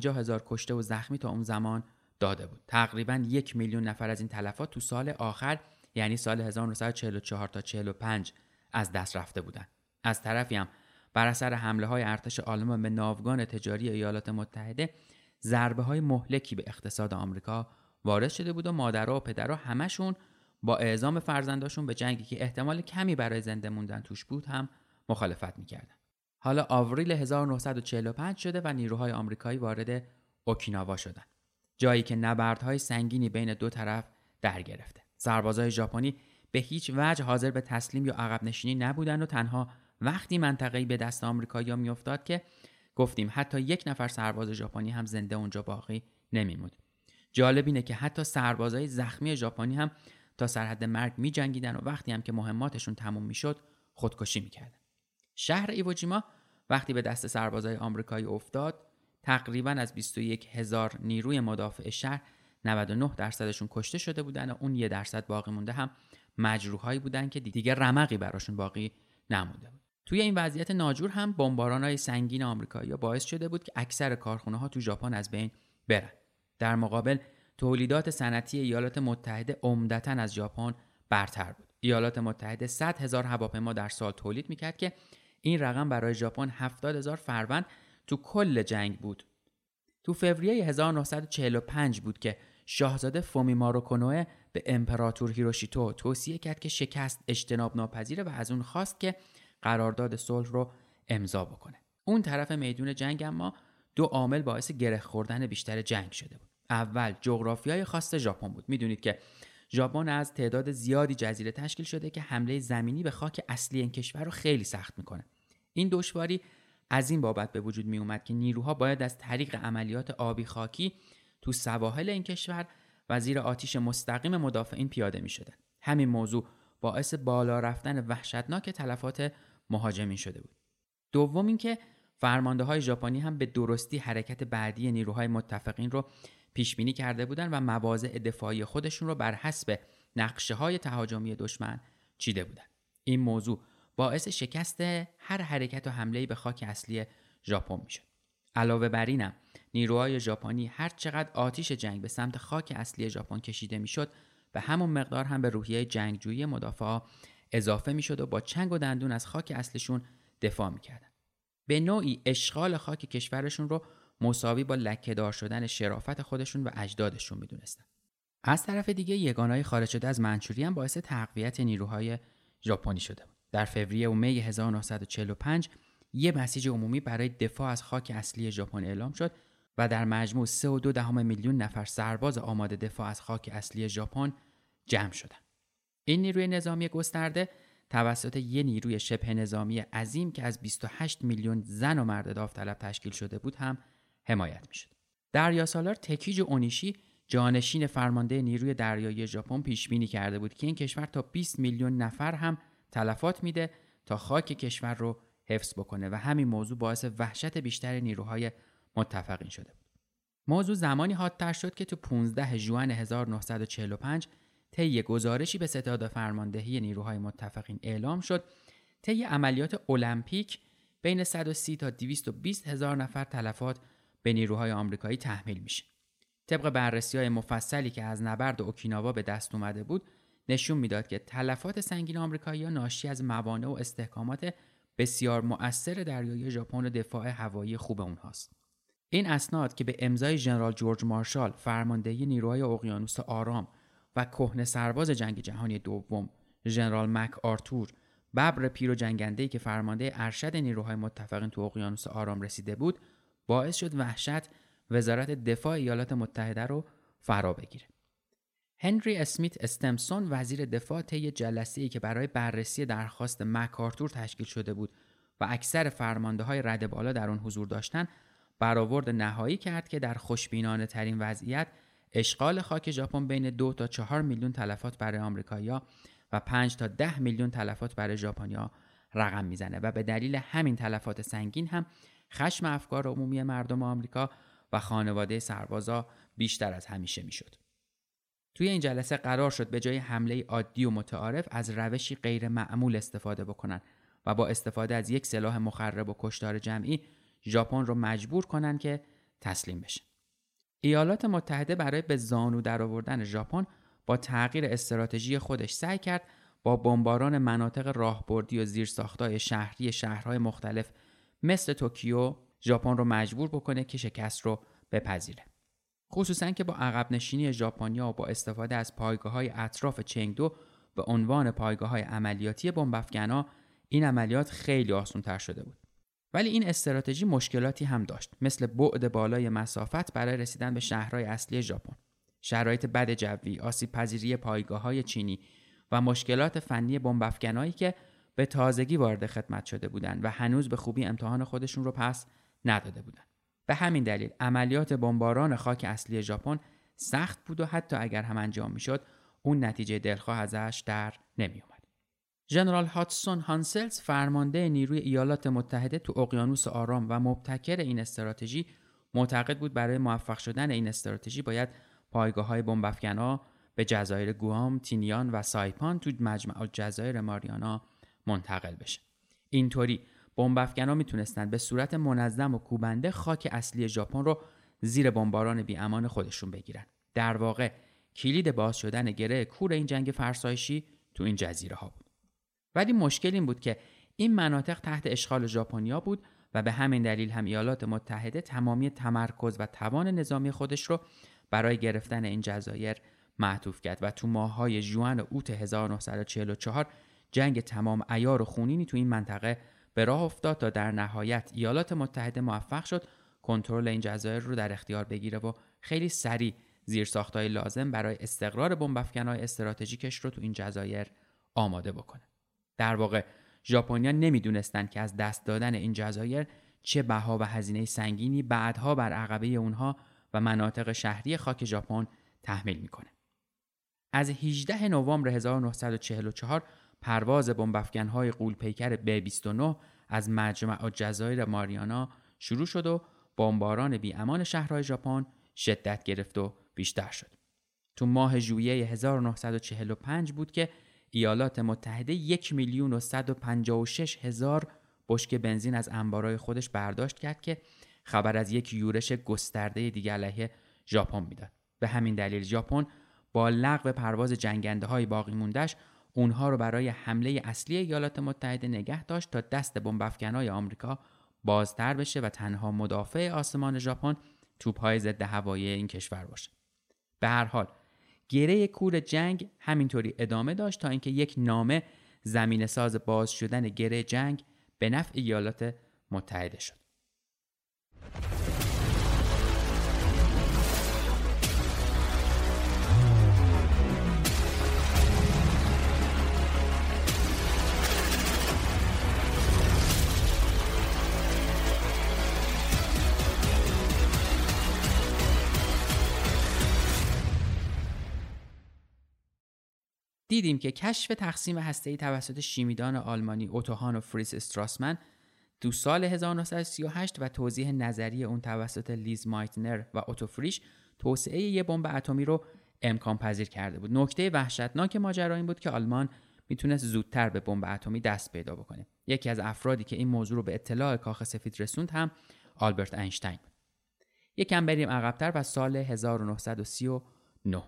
و هزار کشته و زخمی تا اون زمان داده بود. تقریبا یک میلیون نفر از این تلفات تو سال آخر یعنی سال 1944 تا 45 از دست رفته بودند از طرفی هم بر اثر حمله های ارتش آلمان به ناوگان تجاری ایالات متحده ضربه های مهلکی به اقتصاد آمریکا وارد شده بود و مادرها و پدرها همشون با اعزام فرزنداشون به جنگی که احتمال کمی برای زنده موندن توش بود هم مخالفت می‌کردن. حالا آوریل 1945 شده و نیروهای آمریکایی وارد اوکیناوا شدند. جایی که نبردهای سنگینی بین دو طرف در گرفته. سربازای ژاپنی به هیچ وجه حاضر به تسلیم یا عقب نشینی نبودن و تنها وقتی منطقه‌ای به دست آمریکایی‌ها میافتاد که گفتیم حتی یک نفر سرباز ژاپنی هم زنده اونجا باقی نمیمود جالب اینه که حتی سربازای زخمی ژاپنی هم تا سرحد مرگ می جنگیدن و وقتی هم که مهماتشون تموم می‌شد خودکشی می‌کردن. شهر ایووجیما وقتی به دست سربازای آمریکایی افتاد تقریبا از 21 هزار نیروی مدافع شهر 99 درصدشون کشته شده بودن و اون یه درصد باقی مونده هم مجروحهایی بودن که دیگه رمقی براشون باقی نمونده بود. توی این وضعیت ناجور هم بمباران های سنگین آمریکایی باعث شده بود که اکثر کارخونه ها تو ژاپن از بین برن. در مقابل تولیدات صنعتی ایالات متحده عمدتا از ژاپن برتر بود. ایالات متحده 100 هزار هواپیما در سال تولید می‌کرد که این رقم برای ژاپن 70 هزار فروند تو کل جنگ بود. تو فوریه 1945 بود که شاهزاده فومیمارو کنوه به امپراتور هیروشیتو توصیه کرد که شکست اجتناب ناپذیره و از اون خواست که قرارداد صلح رو امضا بکنه. اون طرف میدون جنگ اما دو عامل باعث گره خوردن بیشتر جنگ شده بود. اول جغرافیای خاص ژاپن بود. می‌دونید که ژاپن از تعداد زیادی جزیره تشکیل شده که حمله زمینی به خاک اصلی این کشور رو خیلی سخت می‌کنه. این دشواری از این بابت به وجود می اومد که نیروها باید از طریق عملیات آبی خاکی تو سواحل این کشور و زیر آتیش مستقیم مدافعین پیاده می شده. همین موضوع باعث بالا رفتن وحشتناک تلفات مهاجمین شده بود. دوم اینکه فرمانده های ژاپنی هم به درستی حرکت بعدی نیروهای متفقین رو پیش بینی کرده بودند و مواضع دفاعی خودشون رو بر حسب نقشه های تهاجمی دشمن چیده بودند. این موضوع باعث شکست هر حرکت و حمله به خاک اصلی ژاپن می‌شد. علاوه بر اینم نیروهای ژاپنی هر چقدر آتیش جنگ به سمت خاک اصلی ژاپن کشیده می‌شد به همون مقدار هم به روحیه جنگجویی مدافع اضافه می‌شد و با چنگ و دندون از خاک اصلشون دفاع می‌کردن. به نوعی اشغال خاک کشورشون رو مساوی با لکهدار شدن شرافت خودشون و اجدادشون می‌دونستن. از طرف دیگه یگانهای خارج شده از منچوری هم باعث تقویت نیروهای ژاپنی شده بود. در فوریه و می 1945 یه بسیج عمومی برای دفاع از خاک اصلی ژاپن اعلام شد و در مجموع 3.2 دهم میلیون نفر سرباز آماده دفاع از خاک اصلی ژاپن جمع شدند. این نیروی نظامی گسترده توسط یه نیروی شبه نظامی عظیم که از 28 میلیون زن و مرد داوطلب تشکیل شده بود هم حمایت می‌شد. دریا سالار تکیج اونیشی جانشین فرمانده نیروی دریایی ژاپن پیش بینی کرده بود که این کشور تا 20 میلیون نفر هم تلفات میده تا خاک کشور رو حفظ بکنه و همین موضوع باعث وحشت بیشتر نیروهای متفقین شده بود. موضوع زمانی حادتر شد که تو 15 ژوئن 1945 طی گزارشی به ستاد فرماندهی نیروهای متفقین اعلام شد طی عملیات المپیک بین 130 تا 220 هزار نفر تلفات به نیروهای آمریکایی تحمیل میشه. طبق بررسی های مفصلی که از نبرد اوکیناوا به دست اومده بود نشون می‌داد که تلفات سنگین آمریکایی ناشی از موانع و استحکامات بسیار مؤثر دریایی ژاپن و دفاع هوایی خوب اونهاست. این اسناد که به امضای ژنرال جورج مارشال فرماندهی نیروهای اقیانوس آرام و کهنه سرباز جنگ جهانی دوم ژنرال مک آرتور. ببر پیر و جنگنده که فرمانده ارشد نیروهای متفقین تو اقیانوس آرام رسیده بود باعث شد وحشت وزارت دفاع ایالات متحده رو فرا بگیره. هنری اسمیت استمسون وزیر دفاع طی جلسه ای که برای بررسی درخواست مکارتور تشکیل شده بود و اکثر فرمانده های رد بالا در آن حضور داشتند برآورد نهایی کرد که در خوشبینانه ترین وضعیت اشغال خاک ژاپن بین دو تا چهار میلیون تلفات برای آمریکایی‌ها و 5 تا ده میلیون تلفات برای ژاپنیا رقم می‌زنه و به دلیل همین تلفات سنگین هم خشم افکار عمومی مردم آمریکا و خانواده سربازا بیشتر از همیشه می‌شد. توی این جلسه قرار شد به جای حمله عادی و متعارف از روشی غیر معمول استفاده بکنن و با استفاده از یک سلاح مخرب و کشتار جمعی ژاپن رو مجبور کنن که تسلیم بشه. ایالات متحده برای به زانو درآوردن ژاپن با تغییر استراتژی خودش سعی کرد با بمباران مناطق راهبردی و زیرساختهای شهری شهرهای مختلف مثل توکیو ژاپن رو مجبور بکنه که شکست رو بپذیره. خصوصا که با عقب نشینی ژاپنیا و با استفاده از پایگاه های اطراف چنگدو به عنوان پایگاه های عملیاتی بمبافگنا این عملیات خیلی آسان تر شده بود. ولی این استراتژی مشکلاتی هم داشت مثل بعد بالای مسافت برای رسیدن به شهرهای اصلی ژاپن شرایط بد جوی آسیب پذیری پایگاه های چینی و مشکلات فنی بمبافکنایی که به تازگی وارد خدمت شده بودند و هنوز به خوبی امتحان خودشون رو پس نداده بودند به همین دلیل عملیات بمباران خاک اصلی ژاپن سخت بود و حتی اگر هم انجام می‌شد اون نتیجه دلخواه ازش در نمیومد. ژنرال هاتسون هانسلز فرمانده نیروی ایالات متحده تو اقیانوس آرام و مبتکر این استراتژی معتقد بود برای موفق شدن این استراتژی باید پایگاه های بمبافکنها به جزایر گوام، تینیان و سایپان تو مجمع جزایر ماریانا منتقل بشه. اینطوری بمبافکنها می‌تونستند به صورت منظم و کوبنده خاک اصلی ژاپن رو زیر بمباران بی امان خودشون بگیرن. در واقع کلید باز شدن گره کور این جنگ فرسایشی تو این جزیره ها بود. ولی مشکل این بود که این مناطق تحت اشغال ژاپنیا بود و به همین دلیل هم ایالات متحده تمامی تمرکز و توان نظامی خودش رو برای گرفتن این جزایر معطوف کرد و تو ماههای جوان و اوت 1944 جنگ تمام ایار و خونینی تو این منطقه به راه افتاد تا در نهایت ایالات متحده موفق شد کنترل این جزایر رو در اختیار بگیره و خیلی سریع زیرساختهای لازم برای استقرار بمبافکنهای استراتژیکش رو تو این جزایر آماده بکنه. در واقع ژاپنیا نمی‌دونستند که از دست دادن این جزایر چه بها و هزینه سنگینی بعدها بر عقبه اونها و مناطق شهری خاک ژاپن تحمیل می‌کنه. از 18 نوامبر 1944 پرواز بمبافکن‌های قولپیکر ب-29 از مجمع جزایر ماریانا شروع شد و بمباران بی امان شهرهای ژاپن شدت گرفت و بیشتر شد. تو ماه ژوئیه 1945 بود که ایالات متحده یک میلیون و 156 هزار بشک بنزین از انبارای خودش برداشت کرد که خبر از یک یورش گسترده دیگر علیه ژاپن می‌داد. به همین دلیل ژاپن با لغو پرواز جنگنده های باقی موندهش اونها رو برای حمله اصلی ایالات متحده نگه داشت تا دست های آمریکا بازتر بشه و تنها مدافع آسمان ژاپن توپهای ضد هوایی این کشور باشه. به هر حال گره کور جنگ همینطوری ادامه داشت تا اینکه یک نامه زمین ساز باز شدن گره جنگ به نفع ایالات متحده شد. دیدیم که کشف تقسیم هسته‌ای توسط شیمیدان آلمانی اوتوهان و فریتس استراسمن تو سال 1938 و توضیح نظری اون توسط لیز مایتنر و اوتو فریش توسعه یه بمب اتمی رو امکان پذیر کرده بود. نکته وحشتناک ماجرا این بود که آلمان می‌تونست زودتر به بمب اتمی دست پیدا بکنه. یکی از افرادی که این موضوع رو به اطلاع کاخ سفید رسوند هم آلبرت اینشتین بود. یکم بریم عقبتر و سال 1939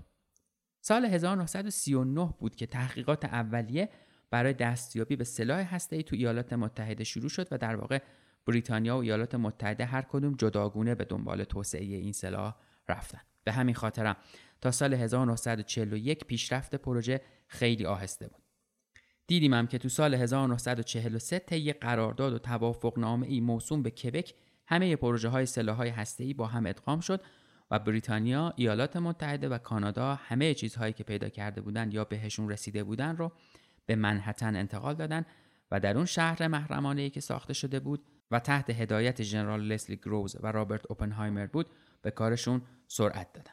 سال 1939 بود که تحقیقات اولیه برای دستیابی به سلاح هسته‌ای تو ایالات متحده شروع شد و در واقع بریتانیا و ایالات متحده هر کدوم جداگونه به دنبال توسعه این سلاح رفتن. به همین خاطرم تا سال 1941 پیشرفت پروژه خیلی آهسته بود. دیدیم هم که تو سال 1943 طی قرارداد و توافق نامه ای موسوم به کبک همه پروژه های سلاح های با هم ادغام شد و بریتانیا، ایالات متحده و کانادا همه چیزهایی که پیدا کرده بودند یا بهشون رسیده بودن رو به منحتن انتقال دادن و در اون شهر محرمانه که ساخته شده بود و تحت هدایت ژنرال لسلی گروز و رابرت اوپنهایمر بود به کارشون سرعت دادن.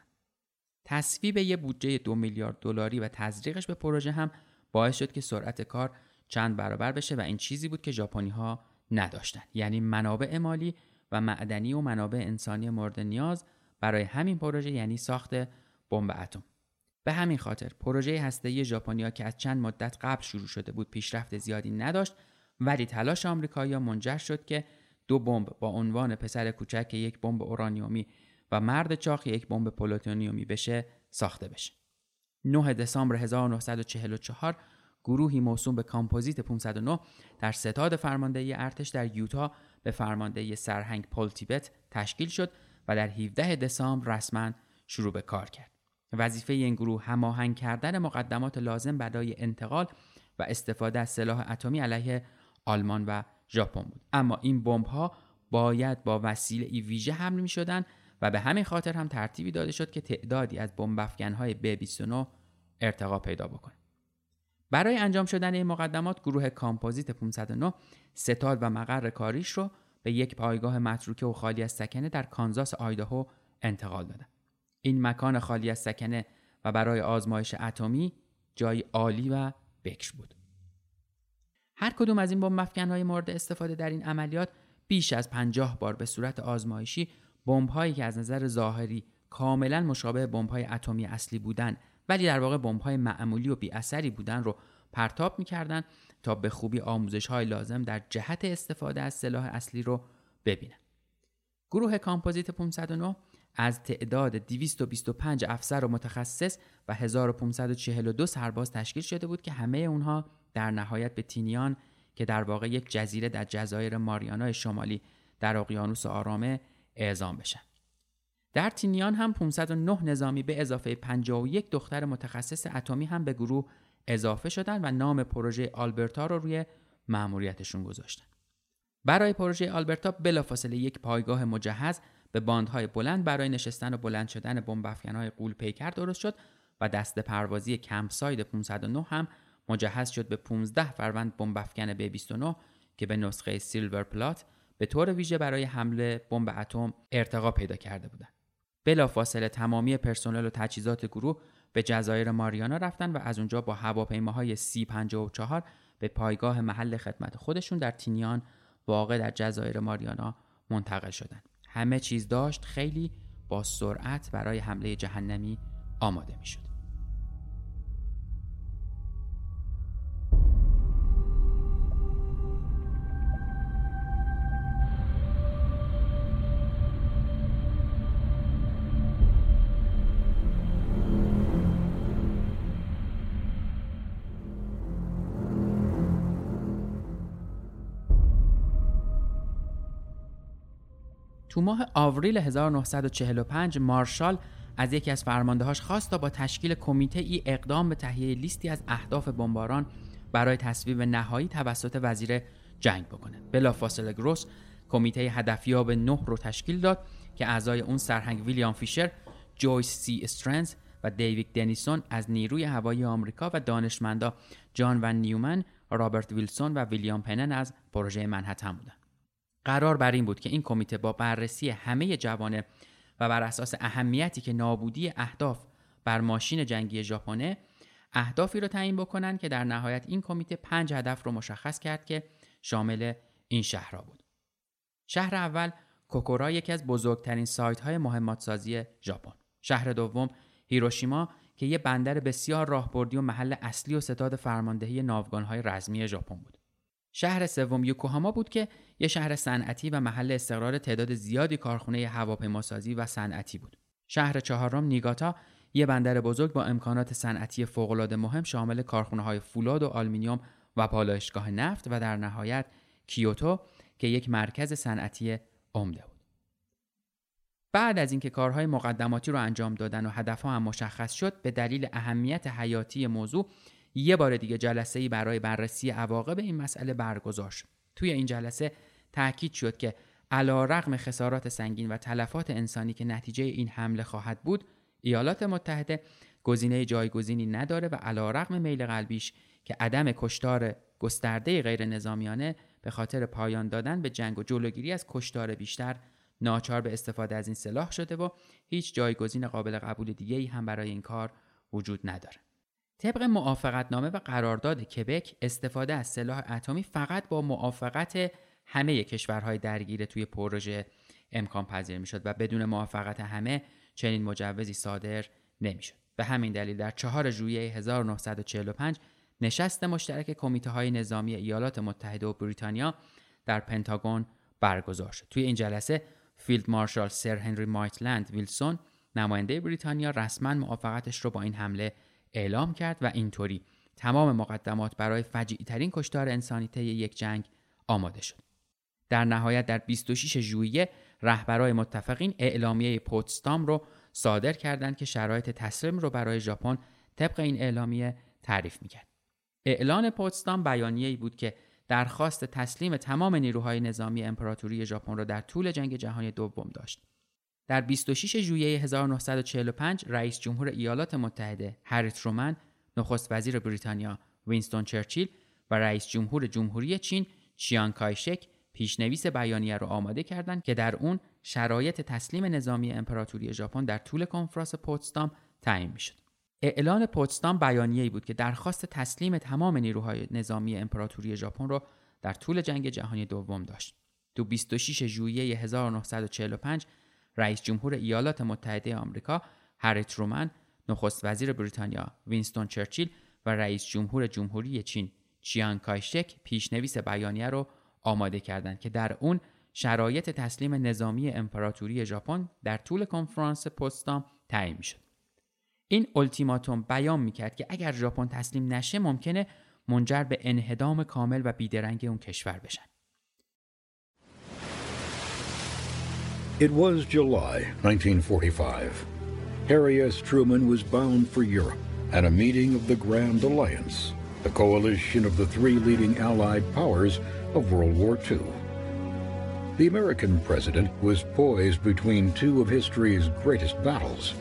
تصویب یه بودجه دو میلیارد دلاری و تزریقش به پروژه هم باعث شد که سرعت کار چند برابر بشه و این چیزی بود که ژاپنی ها نداشتن یعنی منابع مالی و معدنی و منابع انسانی مورد نیاز برای همین پروژه یعنی ساخت بمب اتم. به همین خاطر پروژه هسته‌ای ژاپنیا که از چند مدت قبل شروع شده بود پیشرفت زیادی نداشت ولی تلاش آمریکایی‌ها منجر شد که دو بمب با عنوان پسر کوچک یک بمب اورانیومی و مرد چاق یک بمب پلوتونیومی بشه ساخته بشه. 9 دسامبر 1944 گروهی موسوم به کامپوزیت 509 در ستاد فرماندهی ارتش در یوتا به فرماندهی سرهنگ پل تیبت تشکیل شد و در 17 دسامبر رسما شروع به کار کرد. وظیفه این گروه هماهنگ کردن مقدمات لازم برای انتقال و استفاده از سلاح اتمی علیه آلمان و ژاپن بود. اما این بمب ها باید با وسیله ای ویژه حمل می شدن و به همین خاطر هم ترتیبی داده شد که تعدادی از بمب های ب29 ارتقا پیدا بکنه. برای انجام شدن این مقدمات گروه کامپوزیت 509 ستاد و مقر کاریش رو به یک پایگاه متروکه و خالی از سکنه در کانزاس آیداهو انتقال دادند. این مکان خالی از سکنه و برای آزمایش اتمی جای عالی و بکش بود. هر کدوم از این بمب های مورد استفاده در این عملیات بیش از پنجاه بار به صورت آزمایشی هایی که از نظر ظاهری کاملا مشابه های اتمی اصلی بودند ولی در واقع های معمولی و بی اثری بودن رو پرتاب می‌کردند تا به خوبی آموزش های لازم در جهت استفاده از سلاح اصلی رو ببینن. گروه کامپوزیت 509 از تعداد 225 افسر و متخصص و 1542 سرباز تشکیل شده بود که همه اونها در نهایت به تینیان که در واقع یک جزیره در جزایر ماریانا شمالی در اقیانوس آرامه اعزام بشن. در تینیان هم 509 نظامی به اضافه 51 دختر متخصص اتمی هم به گروه اضافه شدن و نام پروژه آلبرتا رو روی مأموریتشون گذاشتن. برای پروژه آلبرتا بلافاصله یک پایگاه مجهز به باندهای بلند برای نشستن و بلند شدن بمب های قول پیکر درست شد و دست پروازی کمپساید 509 هم مجهز شد به 15 فروند بمب افکن ب 29 که به نسخه سیلور پلات به طور ویژه برای حمله بمب اتم ارتقا پیدا کرده بودند. بلافاصله تمامی پرسنل و تجهیزات گروه به جزایر ماریانا رفتن و از اونجا با هواپیماهای سی 54 به پایگاه محل خدمت خودشون در تینیان واقع در جزایر ماریانا منتقل شدند. همه چیز داشت خیلی با سرعت برای حمله جهنمی آماده می شد. تو ماه آوریل 1945 مارشال از یکی از فرماندهاش خواست تا با تشکیل کمیته ای اقدام به تهیه لیستی از اهداف بمباران برای تصویب نهایی توسط وزیر جنگ بکنه. بلافاصله گرووز کمیته هدفیاب نه رو تشکیل داد که اعضای اون سرهنگ ویلیام فیشر، جویس سی استرنز و دیوید دنیسون از نیروی هوایی آمریکا و دانشمندا جان فون نیومن، رابرت ویلسون و ویلیام پنی از پروژه منهتن بودند. قرار بر این بود که این کمیته با بررسی همه جوانه و بر اساس اهمیتی که نابودی اهداف بر ماشین جنگی ژاپنه اهدافی رو تعیین بکنن که در نهایت این کمیته پنج هدف رو مشخص کرد که شامل این شهرها بود. شهر اول کوکورا یکی از بزرگترین سایت های مهمات سازی ژاپن. شهر دوم هیروشیما که یه بندر بسیار راهبردی و محل اصلی و ستاد فرماندهی ناوگان های رزمی ژاپن بود. شهر سوم یوکوهاما بود که یه شهر صنعتی و محل استقرار تعداد زیادی کارخونه هواپیماسازی و صنعتی بود. شهر چهارم نیگاتا یه بندر بزرگ با امکانات صنعتی فوق‌العاده مهم شامل کارخونه های فولاد و آلومینیوم و پالایشگاه نفت و در نهایت کیوتو که یک مرکز صنعتی عمده بود. بعد از اینکه کارهای مقدماتی رو انجام دادن و هدفها هم مشخص شد به دلیل اهمیت حیاتی موضوع یه بار دیگه جلسه ای برای بررسی عواقب این مسئله برگزار شد. توی این جلسه تاکید شد که علا رغم خسارات سنگین و تلفات انسانی که نتیجه این حمله خواهد بود ایالات متحده گزینه جایگزینی نداره و علا رغم میل قلبیش که عدم کشتار گسترده غیر نظامیانه به خاطر پایان دادن به جنگ و جلوگیری از کشتار بیشتر ناچار به استفاده از این سلاح شده و هیچ جایگزین قابل قبول دیگه ای هم برای این کار وجود نداره. طبق موافقتنامه و قرارداد کبک استفاده از سلاح اتمی فقط با موافقت همه کشورهای درگیر توی پروژه امکان پذیر می‌شد و بدون موافقت همه چنین مجوزی صادر نمی‌شد. به همین دلیل در 4 ژوئیه 1945 نشست مشترک کمیته های نظامی ایالات متحده و بریتانیا در پنتاگون برگزار شد. توی این جلسه فیلد مارشال سر هنری مایتلند ویلسون نماینده بریتانیا رسما موافقتش رو با این حمله اعلام کرد و اینطوری تمام مقدمات برای فجیع ترین کشتار انسانی طی یک جنگ آماده شد. در نهایت در 26 ژوئیه رهبرای متفقین اعلامیه پوتستام رو صادر کردند که شرایط تسلیم رو برای ژاپن طبق این اعلامیه تعریف می‌کرد. اعلان پوتستام بیانیه‌ای بود که درخواست تسلیم تمام نیروهای نظامی امپراتوری ژاپن را در طول جنگ جهانی دوم داشت. در 26 ژوئیه 1945 رئیس جمهور ایالات متحده هری ترومن، نخست وزیر بریتانیا وینستون چرچیل و رئیس جمهور جمهوری چین چیان کایشک پیشنویس بیانیه رو آماده کردند که در اون شرایط تسلیم نظامی امپراتوری ژاپن در طول کنفرانس پوتسدام تعیین می‌شد. اعلان پوتسدام بیانیه‌ای بود که درخواست تسلیم تمام نیروهای نظامی امپراتوری ژاپن رو در طول جنگ جهانی دوم داشت. تو 26 ژوئیه 1945 رئیس جمهور ایالات متحده آمریکا هری ترومن، نخست وزیر بریتانیا وینستون چرچیل و رئیس جمهور جمهوری چین چیان کایشک پیشنویس بیانیه رو آماده کردند که در اون شرایط تسلیم نظامی امپراتوری ژاپن در طول کنفرانس پستام تعیین می‌شد. این التیماتوم بیان می‌کرد که اگر ژاپن تسلیم نشه ممکنه منجر به انهدام کامل و بیدرنگ اون کشور بشن. It was July 1945. Harry S. Truman was bound for Europe at a meeting of the Grand Alliance, the coalition of the three leading Allied powers of World War II. The American president was poised between two of history's greatest battles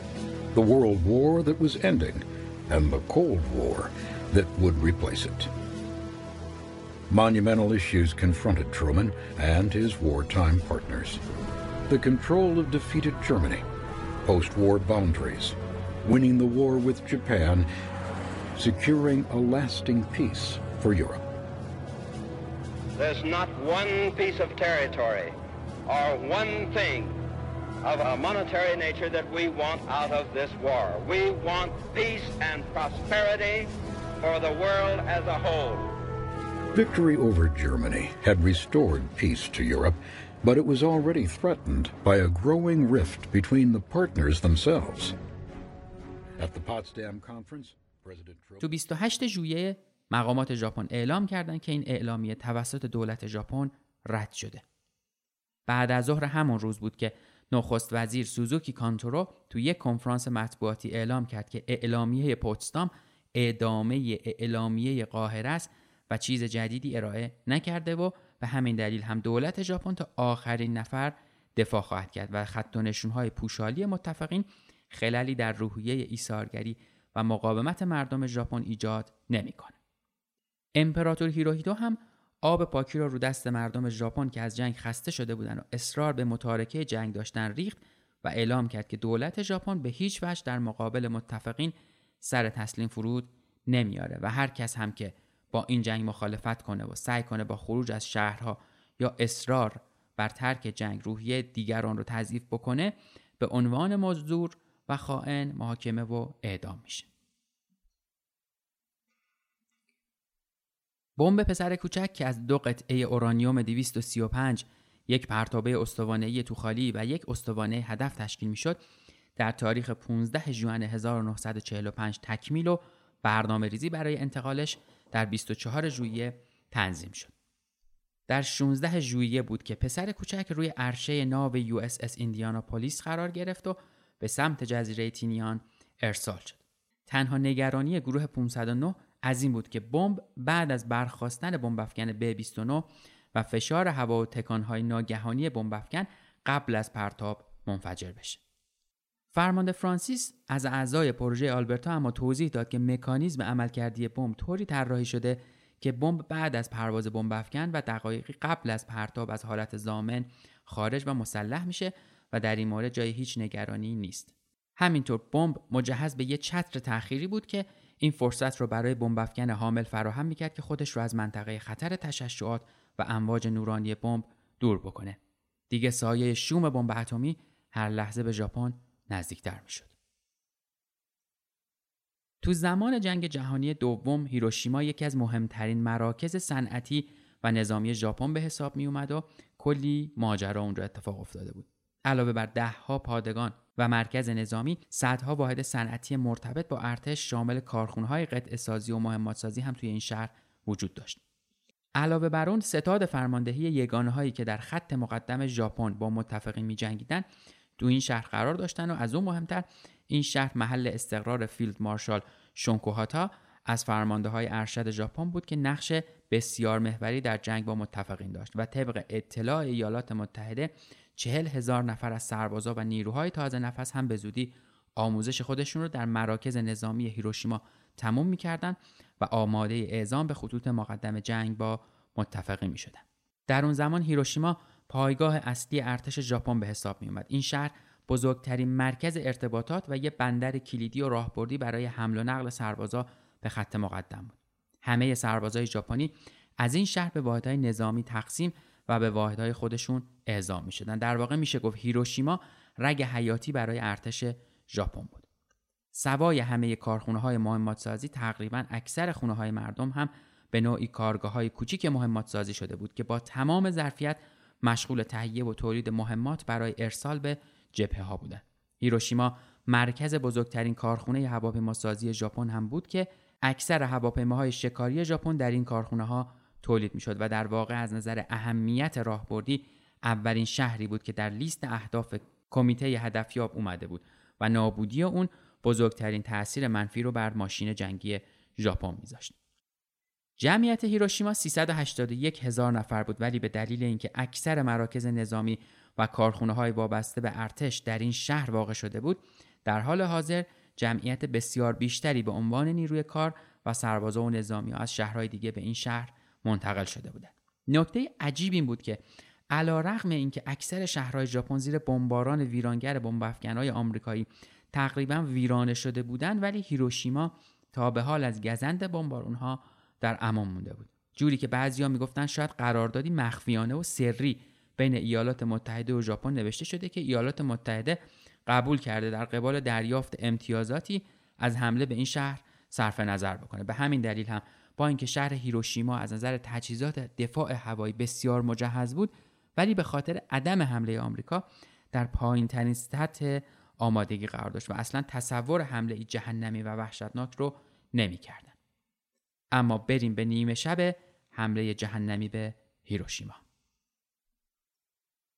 the World War that was ending and the Cold War that would replace it. Monumental issues confronted Truman and his wartime partners the control of defeated Germany, post war boundaries, winning the war with Japan, securing a lasting peace for Europe. There's not one piece of territory or one thing of a monetary nature that we want out of this war. We want peace and prosperity for the world as a whole. Victory over Germany had restored peace to Europe but it was already threatened by a growing rift between the partners themselves. At the Potsdam Conference, President تو 28 ژوئیه مقامات ژاپن اعلام کردند که این اعلامیه توسط دولت ژاپن رد شده. بعد از ظهر همون روز بود که نخست وزیر سوزوکی کانتورو تو یک کنفرانس مطبوعاتی اعلام کرد که اعلامیه پوتسدام ادامه اعلامیه قاهره است و چیز جدیدی ارائه نکرده و به همین دلیل هم دولت ژاپن تا آخرین نفر دفاع خواهد کرد و خط و نشونهای پوشالی متفقین خلالی در روحیه ایثارگری و مقاومت مردم ژاپن ایجاد نمی‌کنه. امپراتور هیروهیتو هم آب پاکی را رو دست مردم ژاپن که از جنگ خسته شده بودند و اصرار به متارکه جنگ داشتن ریخت و اعلام کرد که دولت ژاپن به هیچ وجه در مقابل متفقین سر تسلیم فرود نمیاره و هر کس هم که با این جنگ مخالفت کنه و سعی کنه با خروج از شهرها یا اصرار بر ترک جنگ روحیه دیگران رو تضعیف بکنه به عنوان مزدور و خائن محاکمه و اعدام میشه. بمب پسر کوچک که از دو قطعه اورانیوم 235 یک پرتابه استوانه توخالی و یک استوانه هدف تشکیل می‌شد در تاریخ 15 ژوئن 1945 تکمیل و برنامه ریزی برای انتقالش در 24 ژوئیه تنظیم شد. در 16 ژوئیه بود که پسر کوچک روی عرشه ناو USS پلیس قرار گرفت و به سمت جزیره تینیان ارسال شد. تنها نگرانی گروه 509 از این بود که بمب بعد از برخواستن بمب افکن B29 و فشار هوا و تکانهای ناگهانی بمب افکن قبل از پرتاب منفجر بشه. فرمانده فرانسیس از اعضای پروژه آلبرتا اما توضیح داد که مکانیزم عملکردی بمب طوری طراحی شده که بمب بعد از پرواز بمب افکن و دقایقی قبل از پرتاب از حالت زامن خارج و مسلح میشه و در این مورد جای هیچ نگرانی نیست. همینطور بمب مجهز به یه چتر تأخیری بود که این فرصت رو برای بمب افکن حامل فراهم می‌کرد که خودش رو از منطقه خطر تشعشعات و امواج نورانی بمب دور بکنه. دیگه سایه شوم بمب اتمی هر لحظه به ژاپن نزدیکتر می‌شد. تو زمان جنگ جهانی دوم هیروشیما یکی از مهمترین مراکز صنعتی و نظامی ژاپن به حساب می اومد و کلی ماجرا اونجا اتفاق افتاده بود. علاوه بر ده ها پادگان و مرکز نظامی، صدها واحد صنعتی مرتبط با ارتش شامل کارخونه‌های قطع سازی و مهمات سازی هم توی این شهر وجود داشت. علاوه بر اون ستاد فرماندهی یگانه هایی که در خط مقدم ژاپن با متفقین می جنگیدن تو این شهر قرار داشتن و از اون مهمتر این شهر محل استقرار فیلد مارشال شونکوهاتا از فرمانده های ارشد ژاپن بود که نقش بسیار محوری در جنگ با متفقین داشت و طبق اطلاع ایالات متحده چهل هزار نفر از سربازا و نیروهای تازه نفس هم به زودی آموزش خودشون رو در مراکز نظامی هیروشیما تموم می‌کردند و آماده اعزام به خطوط مقدم جنگ با متفقین می در اون زمان هیروشیما پایگاه اصلی ارتش ژاپن به حساب می اومد. این شهر بزرگترین مرکز ارتباطات و یه بندر کلیدی و راهبردی برای حمل و نقل سربازا به خط مقدم بود. همه سربازای ژاپنی از این شهر به واحدهای نظامی تقسیم و به واحدهای خودشون اعزام می شدن. در واقع میشه گفت هیروشیما رگ حیاتی برای ارتش ژاپن بود. سوای همه کارخونه های مهمات سازی تقریبا اکثر خونه های مردم هم به نوعی کارگاه های کوچیک مهمات سازی شده بود که با تمام ظرفیت مشغول تهیه و تولید مهمات برای ارسال به جبهه ها بودند. هیروشیما مرکز بزرگترین کارخونه هواپیماسازی ژاپن هم بود که اکثر هواپیماهای شکاری ژاپن در این کارخونه ها تولید می شد و در واقع از نظر اهمیت راهبردی اولین شهری بود که در لیست اهداف کمیته هدفیاب اومده بود و نابودی اون بزرگترین تاثیر منفی رو بر ماشین جنگی ژاپن میذاشت. جمعیت هیروشیما 381 هزار نفر بود ولی به دلیل اینکه اکثر مراکز نظامی و کارخونه های وابسته به ارتش در این شهر واقع شده بود در حال حاضر جمعیت بسیار بیشتری به عنوان نیروی کار و سربازا و نظامی ها از شهرهای دیگه به این شهر منتقل شده بودند. نکته عجیب این بود که علا رغم اینکه اکثر شهرهای ژاپن زیر بمباران ویرانگر بمب های آمریکایی تقریبا ویرانه شده بودند ولی هیروشیما تا به حال از گزند بمبارون ها در امان مونده بود جوری که بعضیا می‌گفتن شاید قراردادی مخفیانه و سری بین ایالات متحده و ژاپن نوشته شده که ایالات متحده قبول کرده در قبال دریافت امتیازاتی از حمله به این شهر صرف نظر بکنه به همین دلیل هم با اینکه شهر هیروشیما از نظر تجهیزات دفاع هوایی بسیار مجهز بود ولی به خاطر عدم حمله آمریکا در پایین ترین سطح آمادگی قرار داشت و اصلا تصور حمله جهنمی و وحشتناک رو نمی‌کردن. اما بریم به نیمه شب حمله جهنمی به هیروشیما.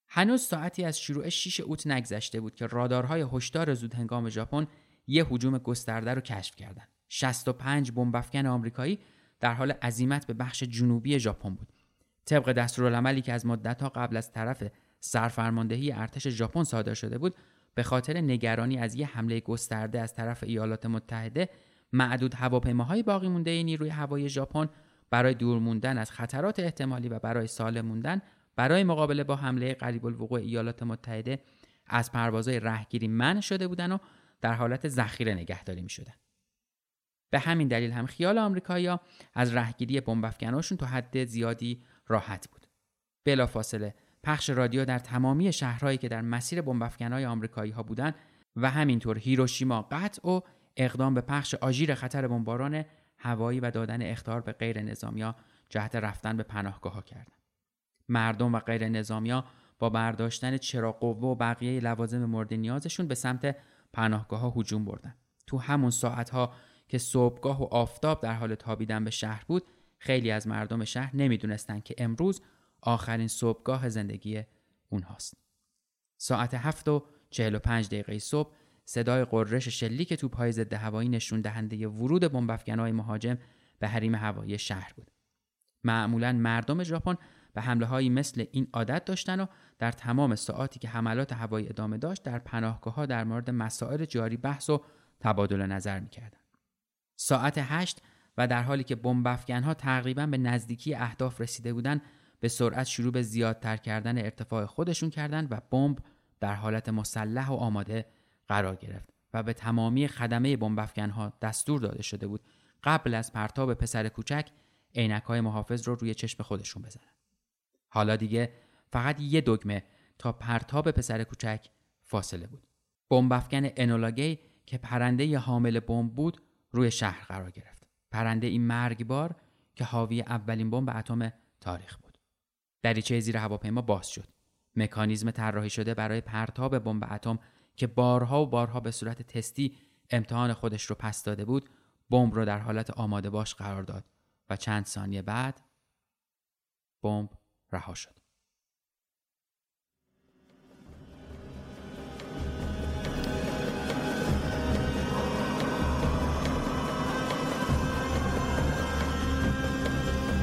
هنوز ساعتی از شروع 6 اوت نگذشته بود که رادارهای هشدار زود هنگام ژاپن یه هجوم گسترده رو کشف کردند. 65 بمب افکن آمریکایی در حال عزیمت به بخش جنوبی ژاپن بود. طبق دستورالعملی که از مدتها قبل از طرف سرفرماندهی ارتش ژاپن صادر شده بود، به خاطر نگرانی از یه حمله گسترده از طرف ایالات متحده معدود هواپیماهای باقی مونده نیروی هوایی ژاپن برای دور موندن از خطرات احتمالی و برای سالم موندن برای مقابله با حمله قریب الوقوع ایالات متحده از پروازهای رهگیری منع شده بودن و در حالت ذخیره نگهداری می شدن. به همین دلیل هم خیال آمریکایی‌ها از رهگیری بمب تا حد زیادی راحت بود. بلافاصله پخش رادیو در تمامی شهرهایی که در مسیر بمبافکنهای آمریکایی ها بودند و همینطور هیروشیما قطع و اقدام به پخش آژیر خطر بمباران هوایی و دادن اختار به غیر نظامیا جهت رفتن به پناهگاه ها کردند. مردم و غیر نظامیا با برداشتن چراغ قوه و بقیه لوازم مورد نیازشون به سمت پناهگاه ها هجوم بردن. تو همون ساعت ها که صبحگاه و آفتاب در حال تابیدن به شهر بود، خیلی از مردم شهر نمی‌دونستند که امروز آخرین صبحگاه زندگی اونهاست. ساعت هفت و چهل و پنج دقیقه صبح صدای قررش شلیک توپهای ضد هوایی نشون دهنده ورود بمبافکنهای مهاجم به حریم هوایی شهر بود. معمولا مردم ژاپن به حمله هایی مثل این عادت داشتن و در تمام ساعاتی که حملات هوایی ادامه داشت در پناهگاه ها در مورد مسائل جاری بحث و تبادل نظر می‌کردند. ساعت هشت و در حالی که بمب ها تقریبا به نزدیکی اهداف رسیده بودند به سرعت شروع به زیادتر کردن ارتفاع خودشون کردند و بمب در حالت مسلح و آماده قرار گرفت و به تمامی خدمه بمب ها دستور داده شده بود قبل از پرتاب پسر کوچک عینک های محافظ رو روی چشم خودشون بزنن. حالا دیگه فقط یه دگمه تا پرتاب پسر کوچک فاصله بود. بمب افکن انولاگی که پرنده حامل بمب بود روی شهر قرار گرفت. پرنده این مرگبار که حاوی اولین بمب اتم تاریخ بود. دریچه زیر هواپیما باز شد. مکانیزم طراحی شده برای پرتاب بمب اتم که بارها و بارها به صورت تستی امتحان خودش رو پس داده بود بمب رو در حالت آماده باش قرار داد و چند ثانیه بعد بمب رها شد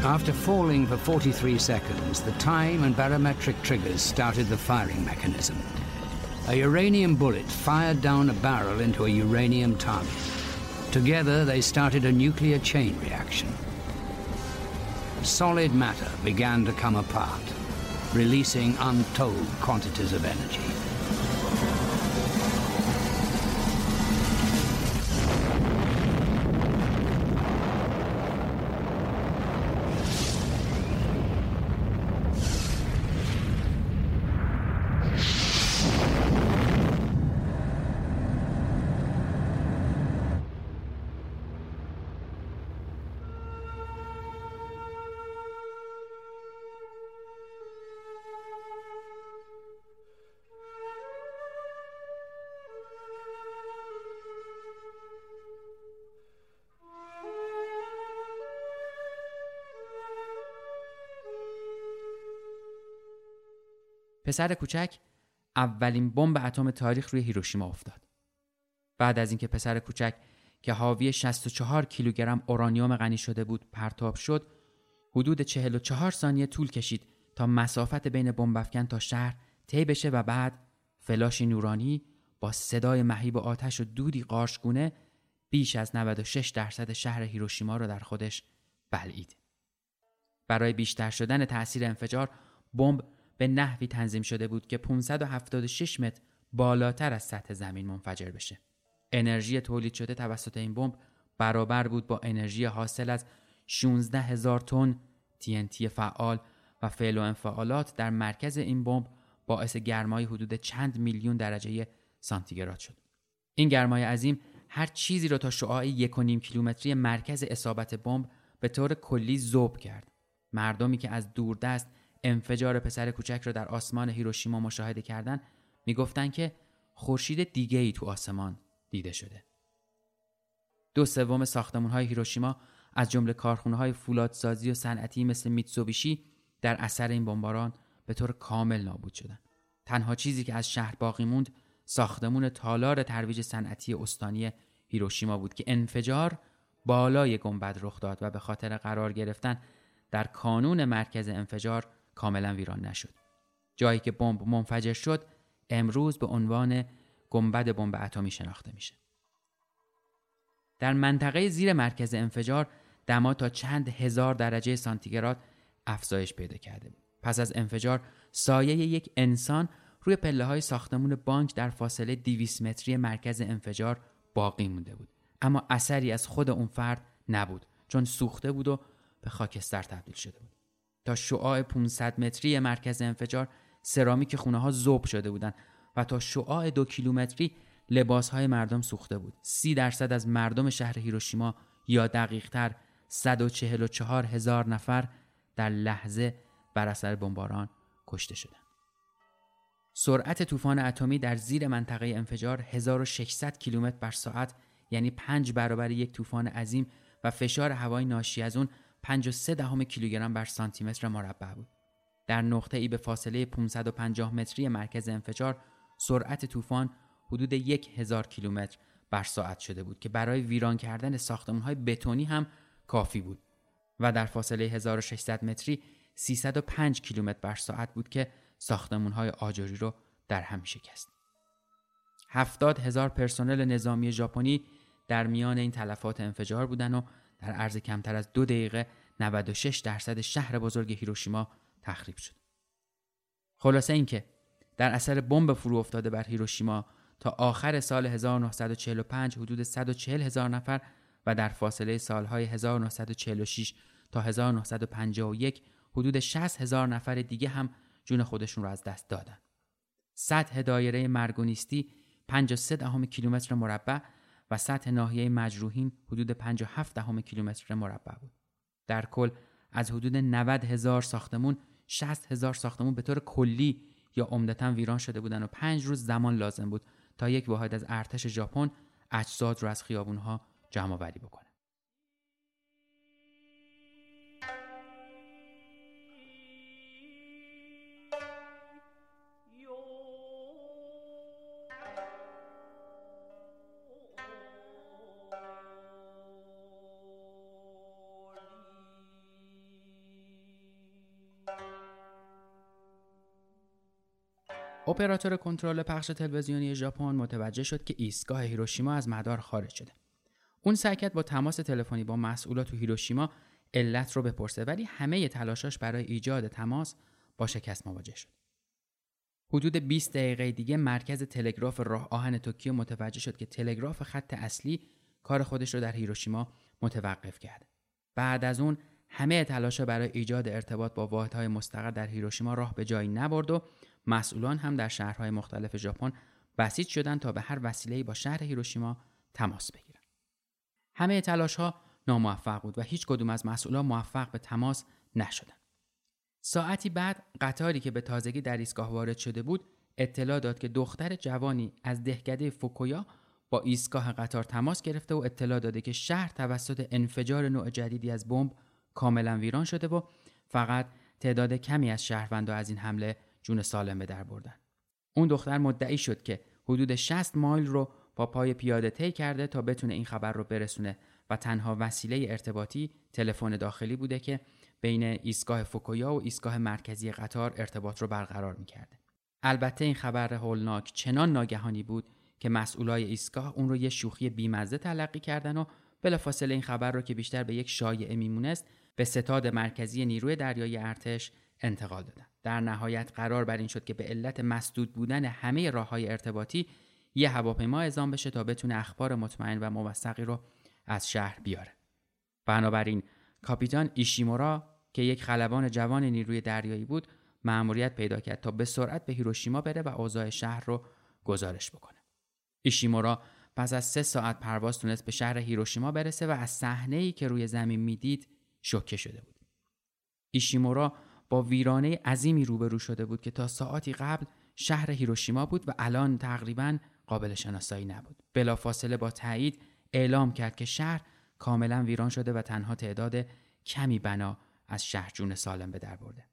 After falling for 43 seconds, the time and barometric triggers started the firing mechanism. A uranium bullet fired down a barrel into a uranium target. Together, they started a nuclear chain reaction. solid matter began to come apart, releasing untold quantities of energy. پسر کوچک اولین بمب اتم تاریخ روی هیروشیما افتاد. بعد از اینکه پسر کوچک که حاوی 64 کیلوگرم اورانیوم غنی شده بود پرتاب شد، حدود 44 ثانیه طول کشید تا مسافت بین بمب تا شهر طی بشه و بعد فلاشی نورانی با صدای مهیب آتش و دودی قارشگونه بیش از 96 درصد شهر هیروشیما را در خودش بلعید. برای بیشتر شدن تاثیر انفجار بمب به نحوی تنظیم شده بود که 576 متر بالاتر از سطح زمین منفجر بشه. انرژی تولید شده توسط این بمب برابر بود با انرژی حاصل از 16 هزار تن TNT فعال و فعل و انفعالات در مرکز این بمب باعث گرمای حدود چند میلیون درجه سانتیگراد شد. این گرمای عظیم هر چیزی را تا شعاع یک و نیم کیلومتری مرکز اصابت بمب به طور کلی ذوب کرد. مردمی که از دوردست انفجار پسر کوچک را در آسمان هیروشیما مشاهده کردن می‌گفتند که خورشید دیگه ای تو آسمان دیده شده. دو سوم ساختمون های هیروشیما از جمله کارخونه های فولادسازی و صنعتی مثل میتسوبیشی در اثر این بمباران به طور کامل نابود شدند. تنها چیزی که از شهر باقی موند ساختمون تالار ترویج صنعتی استانی هیروشیما بود که انفجار بالای گنبد رخ داد و به خاطر قرار گرفتن در کانون مرکز انفجار کاملا ویران نشد. جایی که بمب منفجر شد امروز به عنوان گنبد بمب اتمی شناخته میشه. در منطقه زیر مرکز انفجار دما تا چند هزار درجه سانتیگراد افزایش پیدا کرده بود. پس از انفجار سایه یک انسان روی پله های ساختمون بانک در فاصله 200 متری مرکز انفجار باقی مونده بود. اما اثری از خود اون فرد نبود چون سوخته بود و به خاکستر تبدیل شده بود. تا شعاع 500 متری مرکز انفجار سرامیک خونه ها ذوب شده بودند و تا شعاع دو کیلومتری لباس های مردم سوخته بود. سی درصد از مردم شهر هیروشیما یا دقیق تر 144 هزار نفر در لحظه بر اثر بمباران کشته شدند. سرعت طوفان اتمی در زیر منطقه انفجار 1600 کیلومتر بر ساعت یعنی پنج برابر یک طوفان عظیم و فشار هوای ناشی از اون 53 دهم کیلوگرم بر سانتی متر مربع بود. در نقطه ای به فاصله 550 متری مرکز انفجار سرعت طوفان حدود 1000 کیلومتر بر ساعت شده بود که برای ویران کردن ساختمان های بتونی هم کافی بود و در فاصله 1600 متری 305 کیلومتر بر ساعت بود که ساختمان های آجری رو در هم شکست. 70 هزار پرسنل نظامی ژاپنی در میان این تلفات انفجار بودن و در عرض کمتر از دو دقیقه 96 درصد شهر بزرگ هیروشیما تخریب شد. خلاصه اینکه در اثر بمب فرو افتاده بر هیروشیما تا آخر سال 1945 حدود 140 هزار نفر و در فاصله سالهای 1946 تا 1951 حدود 60 هزار نفر دیگه هم جون خودشون را از دست دادن. سطح دایره مرگونیستی 53 دهم کیلومتر مربع و سطح ناحیه مجروحین حدود 57 دهم کیلومتر مربع بود. در کل از حدود 90 هزار ساختمون 60 هزار ساختمون به طور کلی یا عمدتا ویران شده بودند و پنج روز زمان لازم بود تا یک واحد از ارتش ژاپن اجساد رو از خیابونها جمع آوری بکنه. اپراتور کنترل پخش تلویزیونی ژاپن متوجه شد که ایستگاه هیروشیما از مدار خارج شده. اون سعی کرد با تماس تلفنی با مسئولات تو هیروشیما علت رو بپرسه ولی همه تلاشاش برای ایجاد تماس با شکست مواجه شد. حدود 20 دقیقه دیگه مرکز تلگراف راه آهن توکیو متوجه شد که تلگراف خط اصلی کار خودش رو در هیروشیما متوقف کرد. بعد از اون همه تلاشا برای ایجاد ارتباط با واحدهای مستقر در هیروشیما راه به جایی نبرد و مسئولان هم در شهرهای مختلف ژاپن بسیج شدند تا به هر وسیله‌ای با شهر هیروشیما تماس بگیرند. همه تلاش ها ناموفق بود و هیچ کدوم از مسئولان موفق به تماس نشدند. ساعتی بعد قطاری که به تازگی در ایستگاه وارد شده بود اطلاع داد که دختر جوانی از دهکده فوکویا با ایستگاه قطار تماس گرفته و اطلاع داده که شهر توسط انفجار نوع جدیدی از بمب کاملا ویران شده و فقط تعداد کمی از شهروندان از این حمله جون سالم به در بردن. اون دختر مدعی شد که حدود 60 مایل رو با پای پیاده طی کرده تا بتونه این خبر رو برسونه و تنها وسیله ارتباطی تلفن داخلی بوده که بین ایستگاه فوکویا و ایستگاه مرکزی قطار ارتباط رو برقرار می‌کرده. البته این خبر هولناک چنان ناگهانی بود که مسئولای ایستگاه اون رو یه شوخی بیمزه تلقی کردن و بلافاصله این خبر رو که بیشتر به یک شایعه میمونست به ستاد مرکزی نیروی دریایی ارتش انتقال دادن. در نهایت قرار بر این شد که به علت مسدود بودن همه راه های ارتباطی یه هواپیما اعزام بشه تا بتونه اخبار مطمئن و موثقی رو از شهر بیاره. بنابراین کاپیتان ایشیمورا که یک خلبان جوان نیروی دریایی بود مأموریت پیدا کرد تا به سرعت به هیروشیما بره و اوضاع شهر رو گزارش بکنه. ایشیمورا پس از سه ساعت پرواز تونست به شهر هیروشیما برسه و از صحنه‌ای که روی زمین می‌دید شوکه شده بود. ایشیمورا با ویرانه عظیمی روبرو شده بود که تا ساعتی قبل شهر هیروشیما بود و الان تقریبا قابل شناسایی نبود. بلافاصله با تایید اعلام کرد که شهر کاملا ویران شده و تنها تعداد کمی بنا از شهر جون سالم به در برده.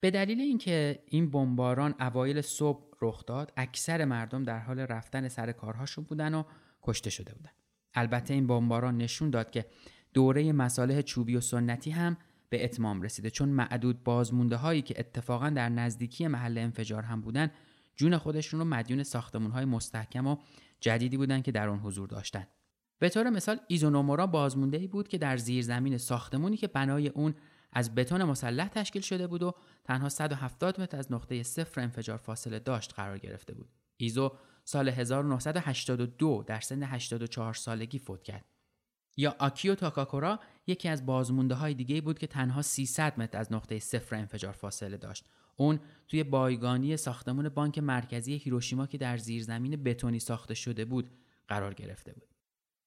به دلیل اینکه این بمباران اوایل صبح رخ داد، اکثر مردم در حال رفتن سر کارهاشون بودن و کشته شده بودن. البته این بمباران نشون داد که دوره مساله چوبی و سنتی هم به اتمام رسیده چون معدود بازمونده هایی که اتفاقا در نزدیکی محل انفجار هم بودن جون خودشون رو مدیون ساختمون های مستحکم و جدیدی بودن که در آن حضور داشتند. به طور مثال ایزونومورا بازمونده ای بود که در زیرزمین ساختمونی که بنای اون از بتون مسلح تشکیل شده بود و تنها 170 متر از نقطه صفر انفجار فاصله داشت قرار گرفته بود. ایزو سال 1982 در سن 84 سالگی فوت کرد. یا آکیو تاکاکورا یکی از بازمونده های دیگه بود که تنها 300 متر از نقطه صفر انفجار فاصله داشت. اون توی بایگانی ساختمون بانک مرکزی هیروشیما که در زیرزمین بتونی ساخته شده بود قرار گرفته بود.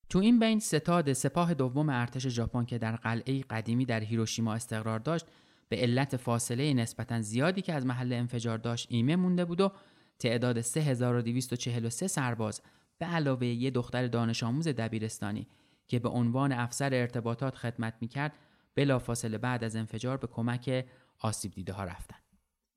تو این بین ستاد سپاه دوم ارتش ژاپن که در قلعه قدیمی در هیروشیما استقرار داشت به علت فاصله نسبتا زیادی که از محل انفجار داشت ایمه مونده بود و تعداد 3243 سرباز به علاوه یه دختر دانش آموز دبیرستانی که به عنوان افسر ارتباطات خدمت می‌کرد بلافاصله بعد از انفجار به کمک آسیب دیده ها رفتن.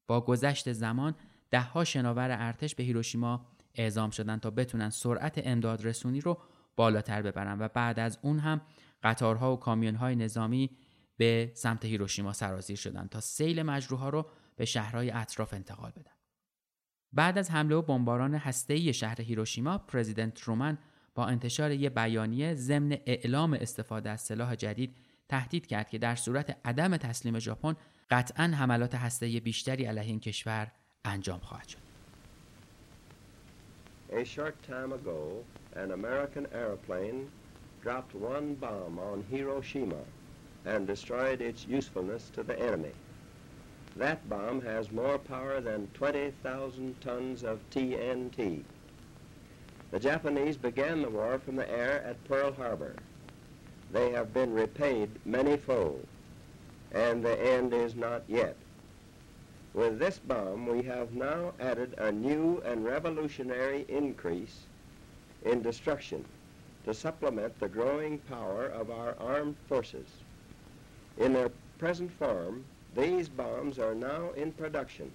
با گذشت زمان دهها شناور ارتش به هیروشیما اعزام شدن تا بتونن سرعت امداد رسونی رو بالاتر ببرن و بعد از اون هم قطارها و کامیونهای نظامی به سمت هیروشیما سرازیر شدن تا سیل مجروحها رو به شهرهای اطراف انتقال بدن. بعد از حمله و بمباران هسته‌ای شهر هیروشیما، پرزیدنت رومن با انتشار یک بیانیه ضمن اعلام استفاده از سلاح جدید تهدید کرد که در صورت عدم تسلیم ژاپن قطعا حملات هسته‌ای بیشتری علیه این کشور انجام خواهد شد. A short time ago, an American airplane dropped one bomb on Hiroshima and destroyed its usefulness to the enemy. That bomb has more power than 20,000 tons of TNT. The Japanese began the war from the air at Pearl Harbor. They have been repaid many-fold, and the end is not yet. With this bomb, we have now added a new and revolutionary increase in destruction to supplement the growing power of our armed forces. In their present form, these bombs are now in production,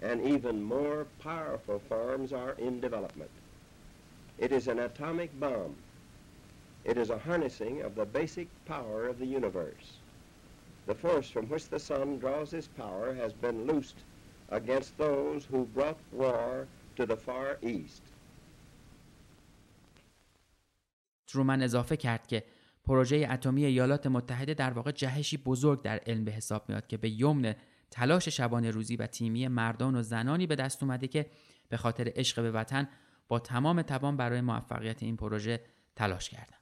and even more powerful forms are in development. It is an atomic bomb. It is a harnessing of the basic power of the universe. The force from which the sun draws its power has been loosed against those who brought war to the far east. ترومن اضافه کرد که پروژه اتمی ایالات متحده در واقع جهشی بزرگ در علم به حساب میاد که به یمن تلاش شبانه روزی و تیمی مردان و زنانی به دست اومده که به خاطر عشق به وطن با تمام توان برای موفقیت این پروژه تلاش کردند.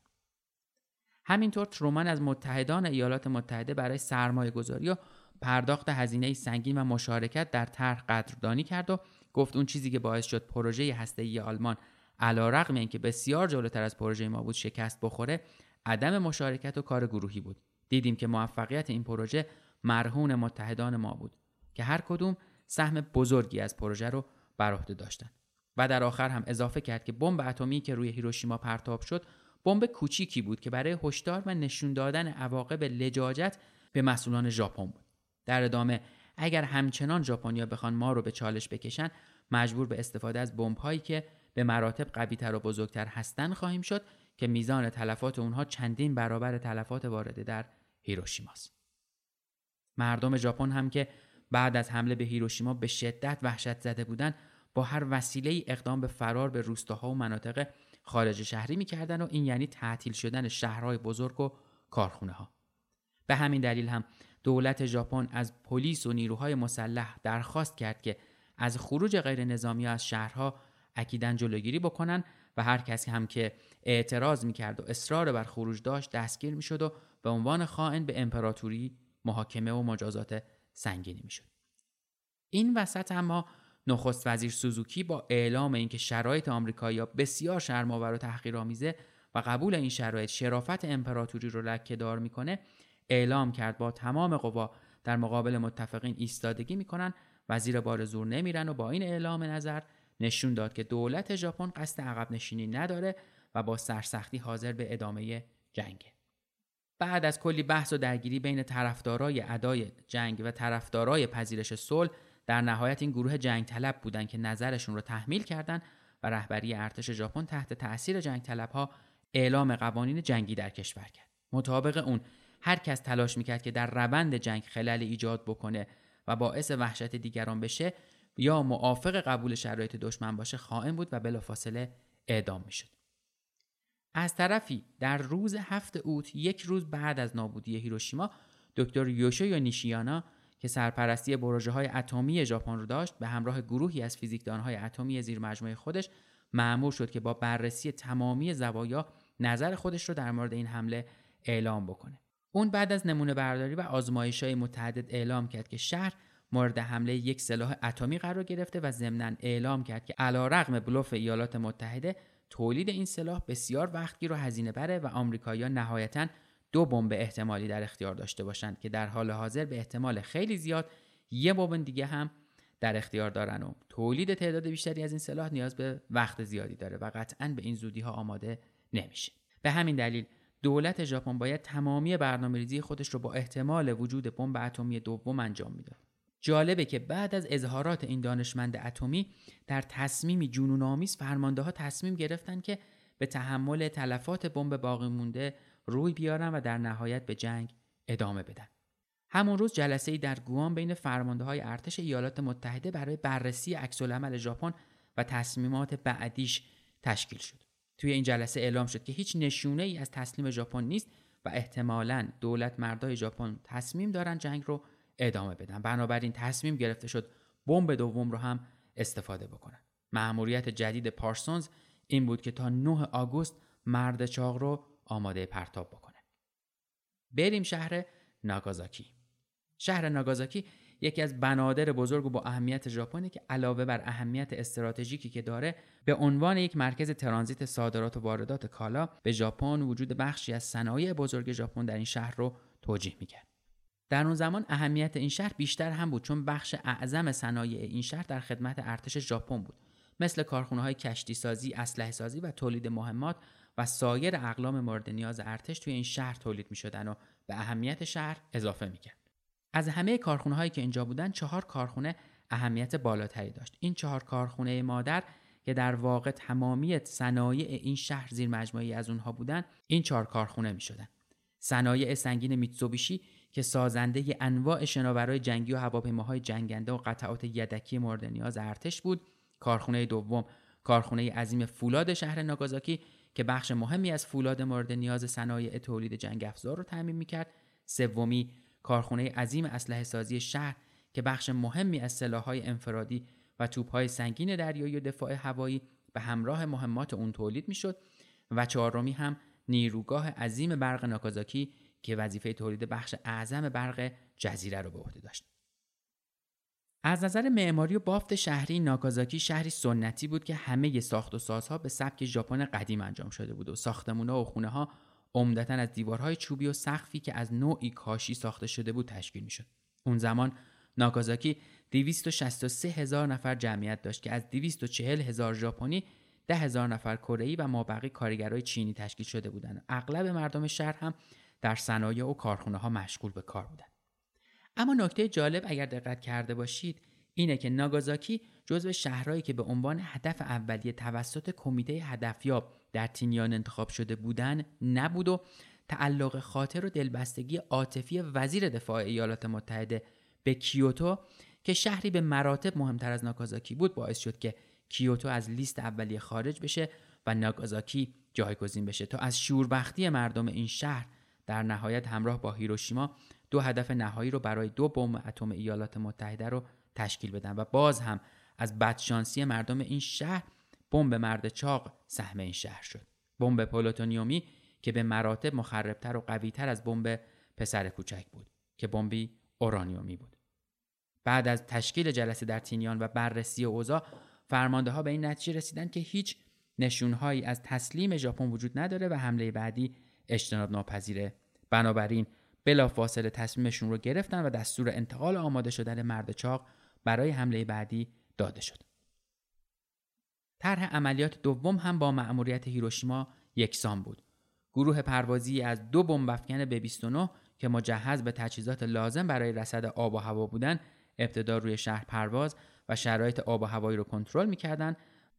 همینطور ترومن از متحدان ایالات متحده برای سرمایه گذاری و پرداخت هزینه سنگین و مشارکت در طرح قدردانی کرد و گفت اون چیزی که باعث شد پروژه هسته‌ای آلمان علیرغم اینکه بسیار جلوتر از پروژه ما بود شکست بخوره عدم مشارکت و کار گروهی بود دیدیم که موفقیت این پروژه مرهون متحدان ما بود که هر کدوم سهم بزرگی از پروژه رو بر عهده داشتند و در آخر هم اضافه کرد که بمب اتمی که روی هیروشیما پرتاب شد بمب کوچیکی بود که برای هشدار و نشون دادن عواقب لجاجت به مسئولان ژاپن بود در ادامه اگر همچنان ژاپنیا بخوان ما رو به چالش بکشن مجبور به استفاده از بمب هایی که به مراتب قویتر و بزرگتر هستن خواهیم شد که میزان تلفات اونها چندین برابر تلفات وارده در هیروشیماست. مردم ژاپن هم که بعد از حمله به هیروشیما به شدت وحشت زده بودند با هر وسیله اقدام به فرار به روستاها و مناطق خارج شهری می‌کردن و این یعنی تعطیل شدن شهرهای بزرگ و کارخونه ها. به همین دلیل هم دولت ژاپن از پلیس و نیروهای مسلح درخواست کرد که از خروج غیر نظامی از شهرها اکیدا جلوگیری بکنن و هر کسی هم که اعتراض می‌کرد و اصرار بر خروج داشت دستگیر می‌شد و به عنوان خائن به امپراتوری محاکمه و مجازات سنگینی می‌شد این وسط اما نخست وزیر سوزوکی با اعلام اینکه شرایط آمریکایی‌ها بسیار شرم‌آور و تحقیرآمیزه و قبول این شرایط شرافت امپراتوری رو لکه‌دار می‌کنه اعلام کرد با تمام قوا در مقابل متفقین ایستادگی می‌کنن و زیر بار زور نمیرن و با این اعلام نظر نشون داد که دولت ژاپن قصد عقب نشینی نداره و با سرسختی حاضر به ادامه جنگه. بعد از کلی بحث و درگیری بین طرفدارای ادای جنگ و طرفدارای پذیرش صلح در نهایت این گروه جنگ طلب بودند که نظرشون رو تحمیل کردند و رهبری ارتش ژاپن تحت تاثیر جنگ طلب ها اعلام قوانین جنگی در کشور کرد. مطابق اون هر کس تلاش می‌کرد که در روند جنگ خلل ایجاد بکنه و باعث وحشت دیگران بشه یا موافق قبول شرایط دشمن باشه خائن بود و بلافاصله اعدام می‌شد. از طرفی در روز هفت اوت یک روز بعد از نابودی هیروشیما دکتر یوشو نیشیانا که سرپرستی پروژه های اتمی ژاپن رو داشت به همراه گروهی از فیزیکدان های اتمی زیر مجموعه خودش معمور شد که با بررسی تمامی زوایا نظر خودش رو در مورد این حمله اعلام بکنه. اون بعد از نمونه برداری و آزمایش های متعدد اعلام کرد که شهر مورد حمله یک سلاح اتمی قرار گرفته و ضمنا اعلام کرد که علیرغم بلوف ایالات متحده تولید این سلاح بسیار وقتگیر و هزینه بره و آمریکایی‌ها نهایتا دو بمب احتمالی در اختیار داشته باشند که در حال حاضر به احتمال خیلی زیاد یه بمب دیگه هم در اختیار دارن و تولید تعداد بیشتری از این سلاح نیاز به وقت زیادی داره و قطعا به این زودی ها آماده نمیشه. به همین دلیل دولت ژاپن باید تمامی برنامه‌ریزی خودش رو با احتمال وجود بمب اتمی دوم انجام می‌داد جالبه که بعد از اظهارات این دانشمند اتمی در تصمیمی جنون آمیز فرمانده ها تصمیم گرفتن که به تحمل تلفات بمب باقی مونده روی بیارن و در نهایت به جنگ ادامه بدن. همون روز جلسه ای در گوام بین فرمانده های ارتش ایالات متحده برای بررسی عکس العمل ژاپن و تصمیمات بعدیش تشکیل شد. توی این جلسه اعلام شد که هیچ نشونه ای از تسلیم ژاپن نیست و احتمالا دولت مردای ژاپن تصمیم دارن جنگ رو ادامه بدن بنابراین تصمیم گرفته شد بمب دوم رو هم استفاده بکنن مأموریت جدید پارسونز این بود که تا 9 آگوست مرد چاق رو آماده پرتاب بکنه. بریم شهر ناگازاکی. شهر ناگازاکی یکی از بنادر بزرگ و با اهمیت ژاپنی که علاوه بر اهمیت استراتژیکی که داره به عنوان یک مرکز ترانزیت صادرات و واردات کالا به ژاپن وجود بخشی از صنایع بزرگ ژاپن در این شهر رو توجیه می‌کرد. در اون زمان اهمیت این شهر بیشتر هم بود چون بخش اعظم صنایع این شهر در خدمت ارتش ژاپن بود. مثل کارخونه های کشتی سازی، اسلحه سازی و تولید مهمات و سایر اقلام مورد نیاز ارتش توی این شهر تولید می شدن و به اهمیت شهر اضافه می کرد. از همه کارخونه هایی که اینجا بودن چهار کارخونه اهمیت بالاتری داشت. این چهار کارخونه مادر که در واقع تمامی صنایع این شهر زیر مجموعی از اونها بودن این چهار کارخونه می شدن. صنایع سنگین میتسوبیشی که سازنده انواع شناورای جنگی و هواپیماهای جنگنده و قطعات یدکی مورد نیاز ارتش بود کارخونه دوم کارخونه عظیم فولاد شهر ناگازاکی که بخش مهمی از فولاد مورد نیاز صنایع تولید جنگ افزار رو تامین می‌کرد سومی کارخونه عظیم اسلحه سازی شهر که بخش مهمی از سلاحهای انفرادی و توپهای سنگین دریایی و دفاع هوایی به همراه مهمات اون تولید می‌شد و چهارمی هم نیروگاه عظیم برق ناکازاکی که وظیفه تولید بخش اعظم برق جزیره رو به عهده داشت. از نظر معماری و بافت شهری ناکازاکی شهری سنتی بود که همه ساخت و سازها به سبک ژاپن قدیم انجام شده بود و ساختمان‌ها و خونه ها عمدتا از دیوارهای چوبی و سقفی که از نوعی کاشی ساخته شده بود تشکیل می‌شد. اون زمان ناکازاکی 263 هزار نفر جمعیت داشت که از 240 هزار ژاپنی ده هزار نفر کره و مابقی کارگرای چینی تشکیل شده بودند. اغلب مردم شهر هم در صنایع و کارخونه ها مشغول به کار بودند. اما نکته جالب اگر دقت کرده باشید اینه که ناگازاکی جزو شهرهایی که به عنوان هدف اولیه توسط کمیته هدفیاب در تینیان انتخاب شده بودن نبود و تعلق خاطر و دلبستگی عاطفی وزیر دفاع ایالات متحده به کیوتو که شهری به مراتب مهمتر از ناگازاکی بود باعث شد که کیوتو از لیست اولیه خارج بشه و ناگازاکی جایگزین بشه تا از شوربختی مردم این شهر در نهایت همراه با هیروشیما دو هدف نهایی رو برای دو بمب اتم ایالات متحده رو تشکیل بدن و باز هم از بدشانسی مردم این شهر بمب مرد چاق سهم این شهر شد. بمب پلوتونیومی که به مراتب مخربتر و قویتر از بمب پسر کوچک بود که بمبی اورانیومی بود. بعد از تشکیل جلسه در تینیان و بررسی اوضاع فرمانده ها به این نتیجه رسیدن که هیچ نشونهایی از تسلیم ژاپن وجود نداره و حمله بعدی اجتناب ناپذیره بنابراین بلافاصله تصمیمشون رو گرفتن و دستور انتقال آماده شدن مرد چاق برای حمله بعدی داده شد. طرح عملیات دوم هم با مأموریت هیروشیما یکسان بود. گروه پروازی از دو بمب افکن به 29 که مجهز به تجهیزات لازم برای رصد آب و هوا بودن ابتدا روی شهر پرواز و شرایط آب و هوایی رو کنترل می‌کردند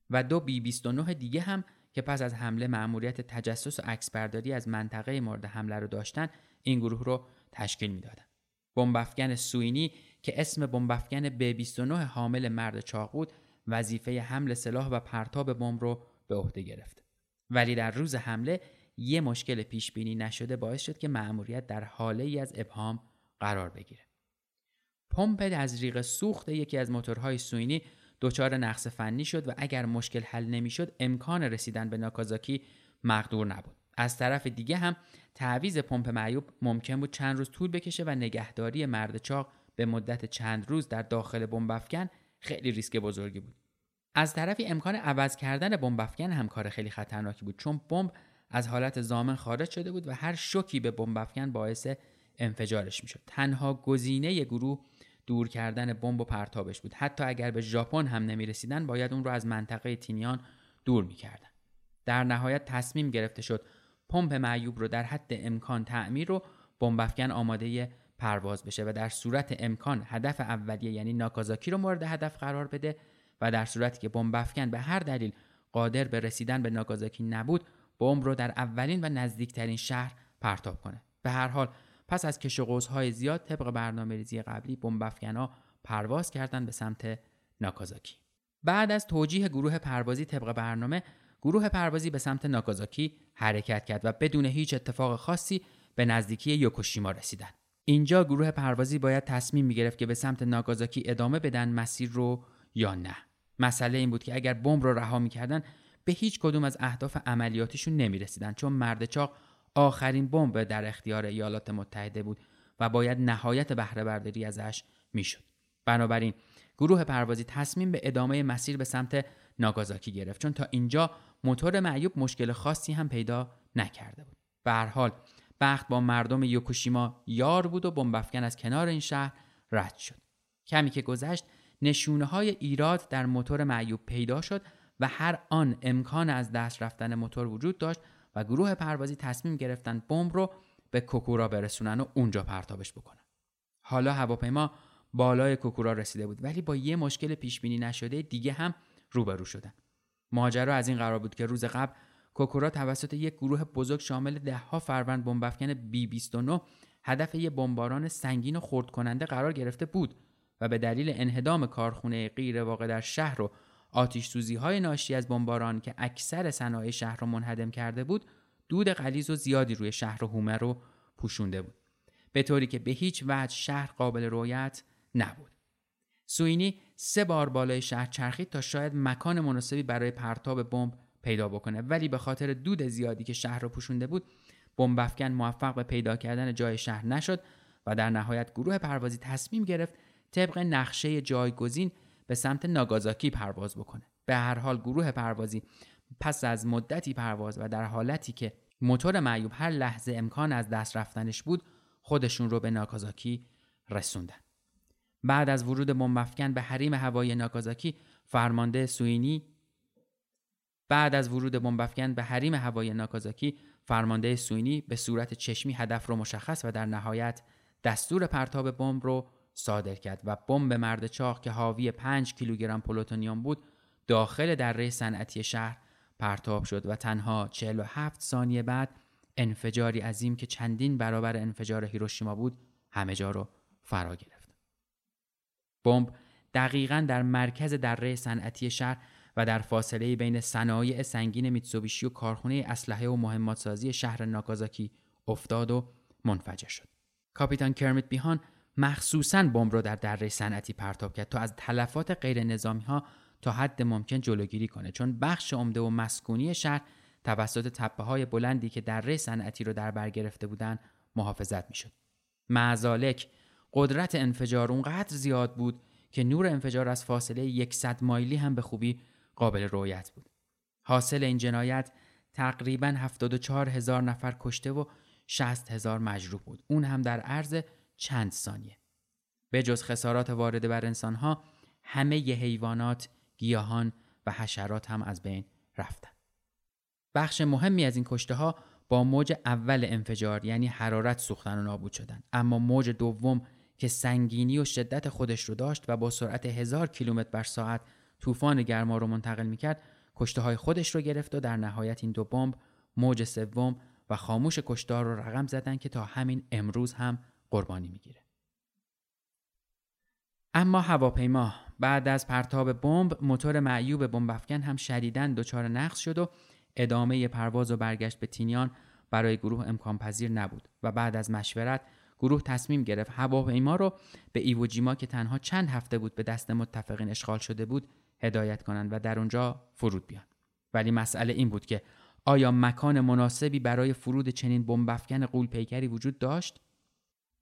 و دو بی 29 دیگه هم که پس از حمله مأموریت تجسس و عکسبرداری از منطقه مورد حمله رو داشتن این گروه رو تشکیل می‌دادند. بمبافکن سوینی که اسم بمبافکن ب29 حامل مرد چاق بود وظیفه حمل سلاح و پرتاب بمب رو به عهده گرفت. ولی در روز حمله یه مشکل پیش بینی نشده باعث شد که مأموریت در حاله ای از ابهام قرار بگیره. پمپ از ریق سوخت یکی از موتورهای سوینی دچار نقص فنی شد و اگر مشکل حل نمی‌شد امکان رسیدن به ناکازاکی مقدور نبود. از طرف دیگه هم تعویز پمپ معیوب ممکن بود چند روز طول بکشه و نگهداری مرد چاق به مدت چند روز در داخل بمبافکن خیلی ریسک بزرگی بود. از طرفی امکان عوض کردن بمبافکن هم کار خیلی خطرناکی بود چون بمب از حالت زامن خارج شده بود و هر شوکی به بمبافکن باعث انفجارش می‌شد. تنها گزینه گروه دور کردن بمب و پرتابش بود. حتی اگر به ژاپن هم نمی رسیدن باید اون رو از منطقه تینیان دور می‌کردن. در نهایت تصمیم گرفته شد پمپ معیوب رو در حد امکان تعمیر و بمبافکن آماده پرواز بشه و در صورت امکان هدف اولیه یعنی ناکازاکی رو مورد هدف قرار بده و در صورتی که بمبافکن به هر دلیل قادر به رسیدن به ناکازاکی نبود بمب رو در اولین و نزدیکترین شهر پرتاب کنه. به هر حال پس از کش های زیاد طبق برنامه ریزی قبلی ها پرواز کردند به سمت ناکازاکی. بعد از توجیه گروه پروازی طبق برنامه گروه پروازی به سمت ناکازاکی حرکت کرد و بدون هیچ اتفاق خاصی به نزدیکی یوکوشیما رسیدند. اینجا گروه پروازی باید تصمیم می گرفت که به سمت ناگازاکی ادامه بدن مسیر رو یا نه. مسئله این بود که اگر بمب رو رها می‌کردن به هیچ کدوم از اهداف عملیاتیشون نمی رسیدن چون مرد چاق آخرین بمب در اختیار ایالات متحده بود و باید نهایت بهره برداری ازش می‌شد. بنابراین گروه پروازی تصمیم به ادامه مسیر به سمت ناگازاکی گرفت. چون تا اینجا موتور معیوب مشکل خاصی هم پیدا نکرده بود. به هر حال بخت با مردم یوکوشیما یار بود و بمبافکن از کنار این شهر رد شد. کمی که گذشت نشونه های ایراد در موتور معیوب پیدا شد و هر آن امکان از دست رفتن موتور وجود داشت و گروه پروازی تصمیم گرفتن بمب رو به کوکورا برسونن و اونجا پرتابش بکنن. حالا هواپیما بالای کوکورا رسیده بود ولی با یه مشکل پیش بینی نشده دیگه هم روبرو شدن. ماجرا از این قرار بود که روز قبل کوکورا توسط یک گروه بزرگ شامل دهها فروند بمبافکن بی 29 هدف یک بمباران سنگین و خرد کننده قرار گرفته بود و به دلیل انهدام کارخونه غیر واقع در شهر و آتیش سوزی های ناشی از بمباران که اکثر صنایع شهر را منهدم کرده بود دود غلیظ و زیادی روی شهر و هومه رو پوشونده بود. به طوری که به هیچ وجه شهر قابل رویت نبود. سوینی سه بار بالای شهر چرخید تا شاید مکان مناسبی برای پرتاب بمب پیدا بکنه. ولی به خاطر دود زیادی که شهر رو پوشونده بود بمب افکن موفق به پیدا کردن جای شهر نشد و در نهایت گروه پروازی تصمیم گرفت طبق نقشه جایگزین به سمت ناگازاکی پرواز بکنه. به هر حال گروه پروازی پس از مدتی پرواز و در حالتی که موتور معیوب هر لحظه امکان از دست رفتنش بود خودشون رو به ناگازاکی رسوندن. بعد از ورود بمب به حریم هوایی ناگازاکی فرمانده سوینی بعد از ورود بمب به حریم هوایی ناکازاکی فرمانده سوینی به صورت چشمی هدف رو مشخص و در نهایت دستور پرتاب بمب رو صادر کرد و بمب مرد چاق که حاوی 5 کیلوگرم پلوتونیوم بود داخل دره صنعتی شهر پرتاب شد و تنها 47 ثانیه بعد انفجاری عظیم که چندین برابر انفجار هیروشیما بود همه جا رو فرا گرفت. بمب دقیقا در مرکز دره صنعتی شهر و در فاصله بین صنایع سنگین میتسوبیشی و کارخانه اسلحه و مهماتسازی شهر ناکازاکی افتاد و منفجر شد. کاپیتان کرمیت بیهان مخصوصا بمب را در دره صنعتی پرتاب کرد تا از تلفات غیر نظامی ها تا حد ممکن جلوگیری کنه چون بخش عمده و مسکونی شهر توسط تپه های بلندی که دره صنعتی رو در بر گرفته بودند محافظت می‌شد. معزالک قدرت انفجار اونقدر زیاد بود که نور انفجار از فاصله 100 مایلی هم به خوبی قابل رویت بود. حاصل این جنایت تقریبا 74 هزار نفر کشته و 60 هزار مجروح بود. اون هم در عرض چند ثانیه. به جز خسارات وارده بر انسانها همه ی حیوانات، گیاهان و حشرات هم از بین رفتن. بخش مهمی از این کشته ها با موج اول انفجار یعنی حرارت سوختن و نابود شدن اما موج دوم که سنگینی و شدت خودش رو داشت و با سرعت هزار کیلومتر بر ساعت طوفان گرما رو منتقل می‌کرد کشته های خودش رو گرفت و در نهایت این دو بمب موج سوم و خاموش کشتار رو رقم زدن که تا همین امروز هم قربانی می‌گیره. اما هواپیما بعد از پرتاب بمب موتور معیوب بمب افکن هم شدیداً دچار نقص شد و ادامه پرواز و برگشت به تینیان برای گروه امکان پذیر نبود و بعد از مشورت گروه تصمیم گرفت هواپیما رو به ایووجیما که تنها چند هفته بود به دست متفقین اشغال شده بود هدایت کنند و در اونجا فرود بیان. ولی مسئله این بود که آیا مکان مناسبی برای فرود چنین بمبافکن قول پیکری وجود داشت؟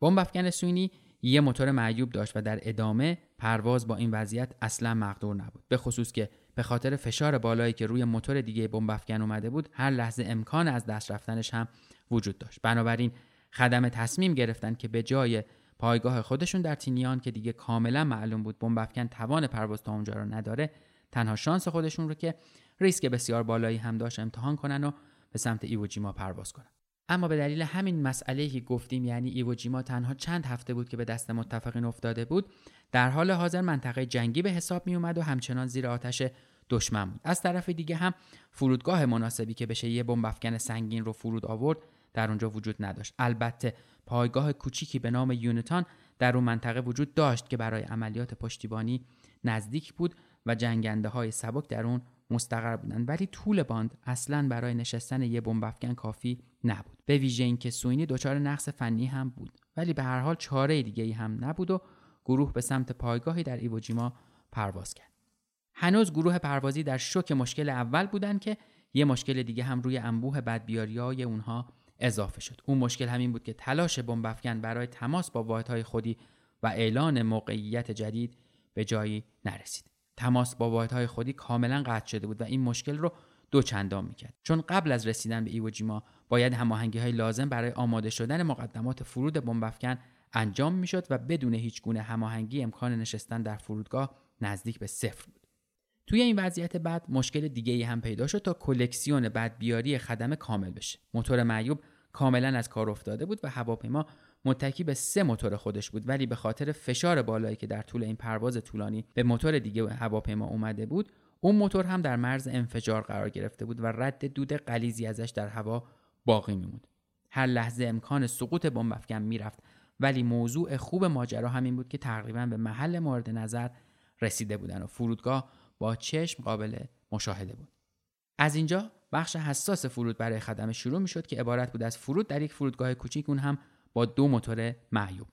بمبافکن سوینی یه موتور معیوب داشت و در ادامه پرواز با این وضعیت اصلا مقدور نبود. به خصوص که به خاطر فشار بالایی که روی موتور دیگه بمبافکن اومده بود هر لحظه امکان از دست رفتنش هم وجود داشت. بنابراین خدمه تصمیم گرفتن که به جای پایگاه خودشون در تینیان که دیگه کاملا معلوم بود بمب توان پرواز تا اونجا رو نداره تنها شانس خودشون رو که ریسک بسیار بالایی هم داشت امتحان کنن و به سمت ایوجیما پرواز کنن. اما به دلیل همین مسئله که گفتیم یعنی ایوجیما تنها چند هفته بود که به دست متفقین افتاده بود در حال حاضر منطقه جنگی به حساب می اومد و همچنان زیر آتش دشمن بود. از طرف دیگه هم فرودگاه مناسبی که بشه یه بمب سنگین رو فرود آورد در اونجا وجود نداشت. البته پایگاه کوچیکی به نام یونتان در اون منطقه وجود داشت که برای عملیات پشتیبانی نزدیک بود و جنگنده های سبک در اون مستقر بودند. ولی طول باند اصلا برای نشستن یه بمب کافی نبود. به ویژه اینکه سوینی دچار نقص فنی هم بود. ولی به هر حال چاره دیگه ای هم نبود و گروه به سمت پایگاهی در ایوجیما پرواز کرد. هنوز گروه پروازی در شوک مشکل اول بودند که یه مشکل دیگه هم روی انبوه بدبیاری اونها اضافه شد. اون مشکل همین بود که تلاش بمب برای تماس با واحدهای خودی و اعلان موقعیت جدید به جایی نرسید. تماس با واحدهای خودی کاملا قطع شده بود و این مشکل رو دو چندان می‌کرد. چون قبل از رسیدن به ایوجیما باید هماهنگی های لازم برای آماده شدن مقدمات فرود بمب انجام می‌شد و بدون هیچ گونه هماهنگی امکان نشستن در فرودگاه نزدیک به صفر بود. توی این وضعیت بعد مشکل دیگه ای هم پیدا شد تا کلکسیون بدبیاری خدمه کامل بشه. موتور معیوب کاملا از کار افتاده بود و هواپیما متکی به سه موتور خودش بود ولی به خاطر فشار بالایی که در طول این پرواز طولانی به موتور دیگه هواپیما اومده بود اون موتور هم در مرز انفجار قرار گرفته بود و رد دود غلیزی ازش در هوا باقی میموند. هر لحظه امکان سقوط بمب افکن می‌رفت ولی موضوع خوب ماجرا همین بود که تقریبا به محل مورد نظر رسیده بودن و فرودگاه با چشم قابل مشاهده بود. از اینجا بخش حساس فرود برای خدمه شروع می شد که عبارت بود از فرود در یک فرودگاه کوچیک اون هم با دو موتور معیوب.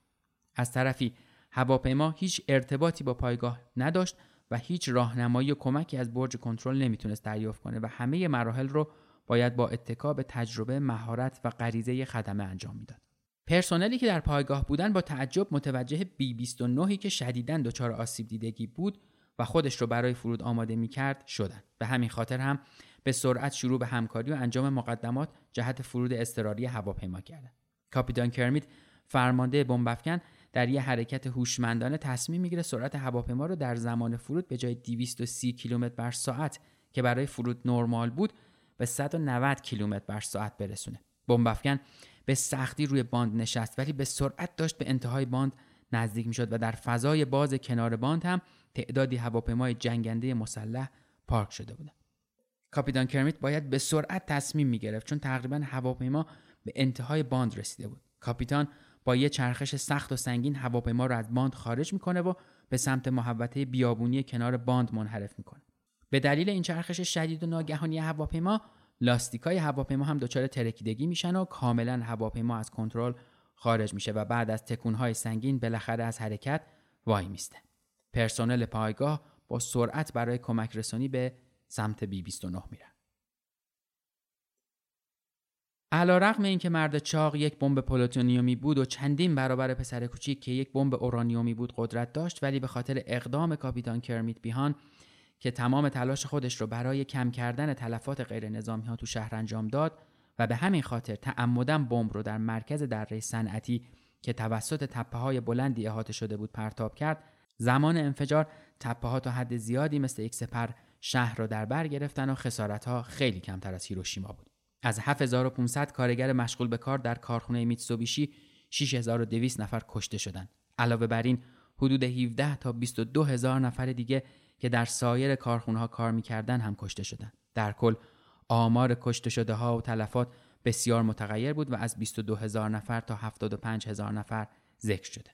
از طرفی هواپیما هیچ ارتباطی با پایگاه نداشت و هیچ راهنمایی و کمکی از برج کنترل نمی‌تونست دریافت کنه و همه مراحل رو باید با اتکا به تجربه، مهارت و غریزه خدمه انجام می‌داد. پرسنلی که در پایگاه بودن با تعجب متوجه بی 29 که شدیداً دچار آسیب دیدگی بود و خودش رو برای فرود آماده می کرد شدن. به همین خاطر هم به سرعت شروع به همکاری و انجام مقدمات جهت فرود اضطراری هواپیما کردند. کاپیتان کرمیت فرمانده بمبافکن در یه حرکت هوشمندانه تصمیم می‌گیره سرعت هواپیما رو در زمان فرود به جای 230 کیلومتر بر ساعت که برای فرود نرمال بود به 190 کیلومتر بر ساعت برسونه. بمبافکن به سختی روی باند نشست ولی به سرعت داشت به انتهای باند نزدیک می‌شد و در فضای باز کنار باند هم تعدادی هواپیمای جنگنده مسلح پارک شده بودند. کاپیتان کرمیت باید به سرعت تصمیم می گرفت چون تقریبا هواپیما به انتهای باند رسیده بود. کاپیتان با یه چرخش سخت و سنگین هواپیما را از باند خارج می‌کنه و به سمت محوطه بیابونی کنار باند منحرف می‌کنه. به دلیل این چرخش شدید و ناگهانی هواپیما لاستیکای هواپیما هم دچار ترکیدگی میشن و کاملا هواپیما از کنترل خارج میشه و بعد از تکونهای سنگین بالاخره از حرکت وای میسته. پرسنل پایگاه با سرعت برای کمک رسانی به سمت B 29 میره. علی‌رغم این که مرد چاق یک بمب پلوتونیومی بود و چندین برابر پسر کوچیک که یک بمب اورانیومی بود قدرت داشت ولی به خاطر اقدام کاپیتان کرمیت بیهان که تمام تلاش خودش رو برای کم کردن تلفات غیر نظامی ها تو شهر انجام داد و به همین خاطر تعمدن بمب رو در مرکز دره صنعتی که توسط تپه های بلندی احاطه شده بود پرتاب کرد زمان انفجار تپه ها تا حد زیادی مثل یک سپر شهر را در بر گرفتن و خسارت ها خیلی کمتر از هیروشیما بود از 7500 کارگر مشغول به کار در کارخانه میتسوبیشی 6200 نفر کشته شدند علاوه بر این حدود 17 تا 22 هزار نفر دیگه که در سایر کارخونه ها کار می‌کردن هم کشته شدند. در کل آمار کشته شده ها و تلفات بسیار متغیر بود و از 22 هزار نفر تا 75 هزار نفر ذکر شده.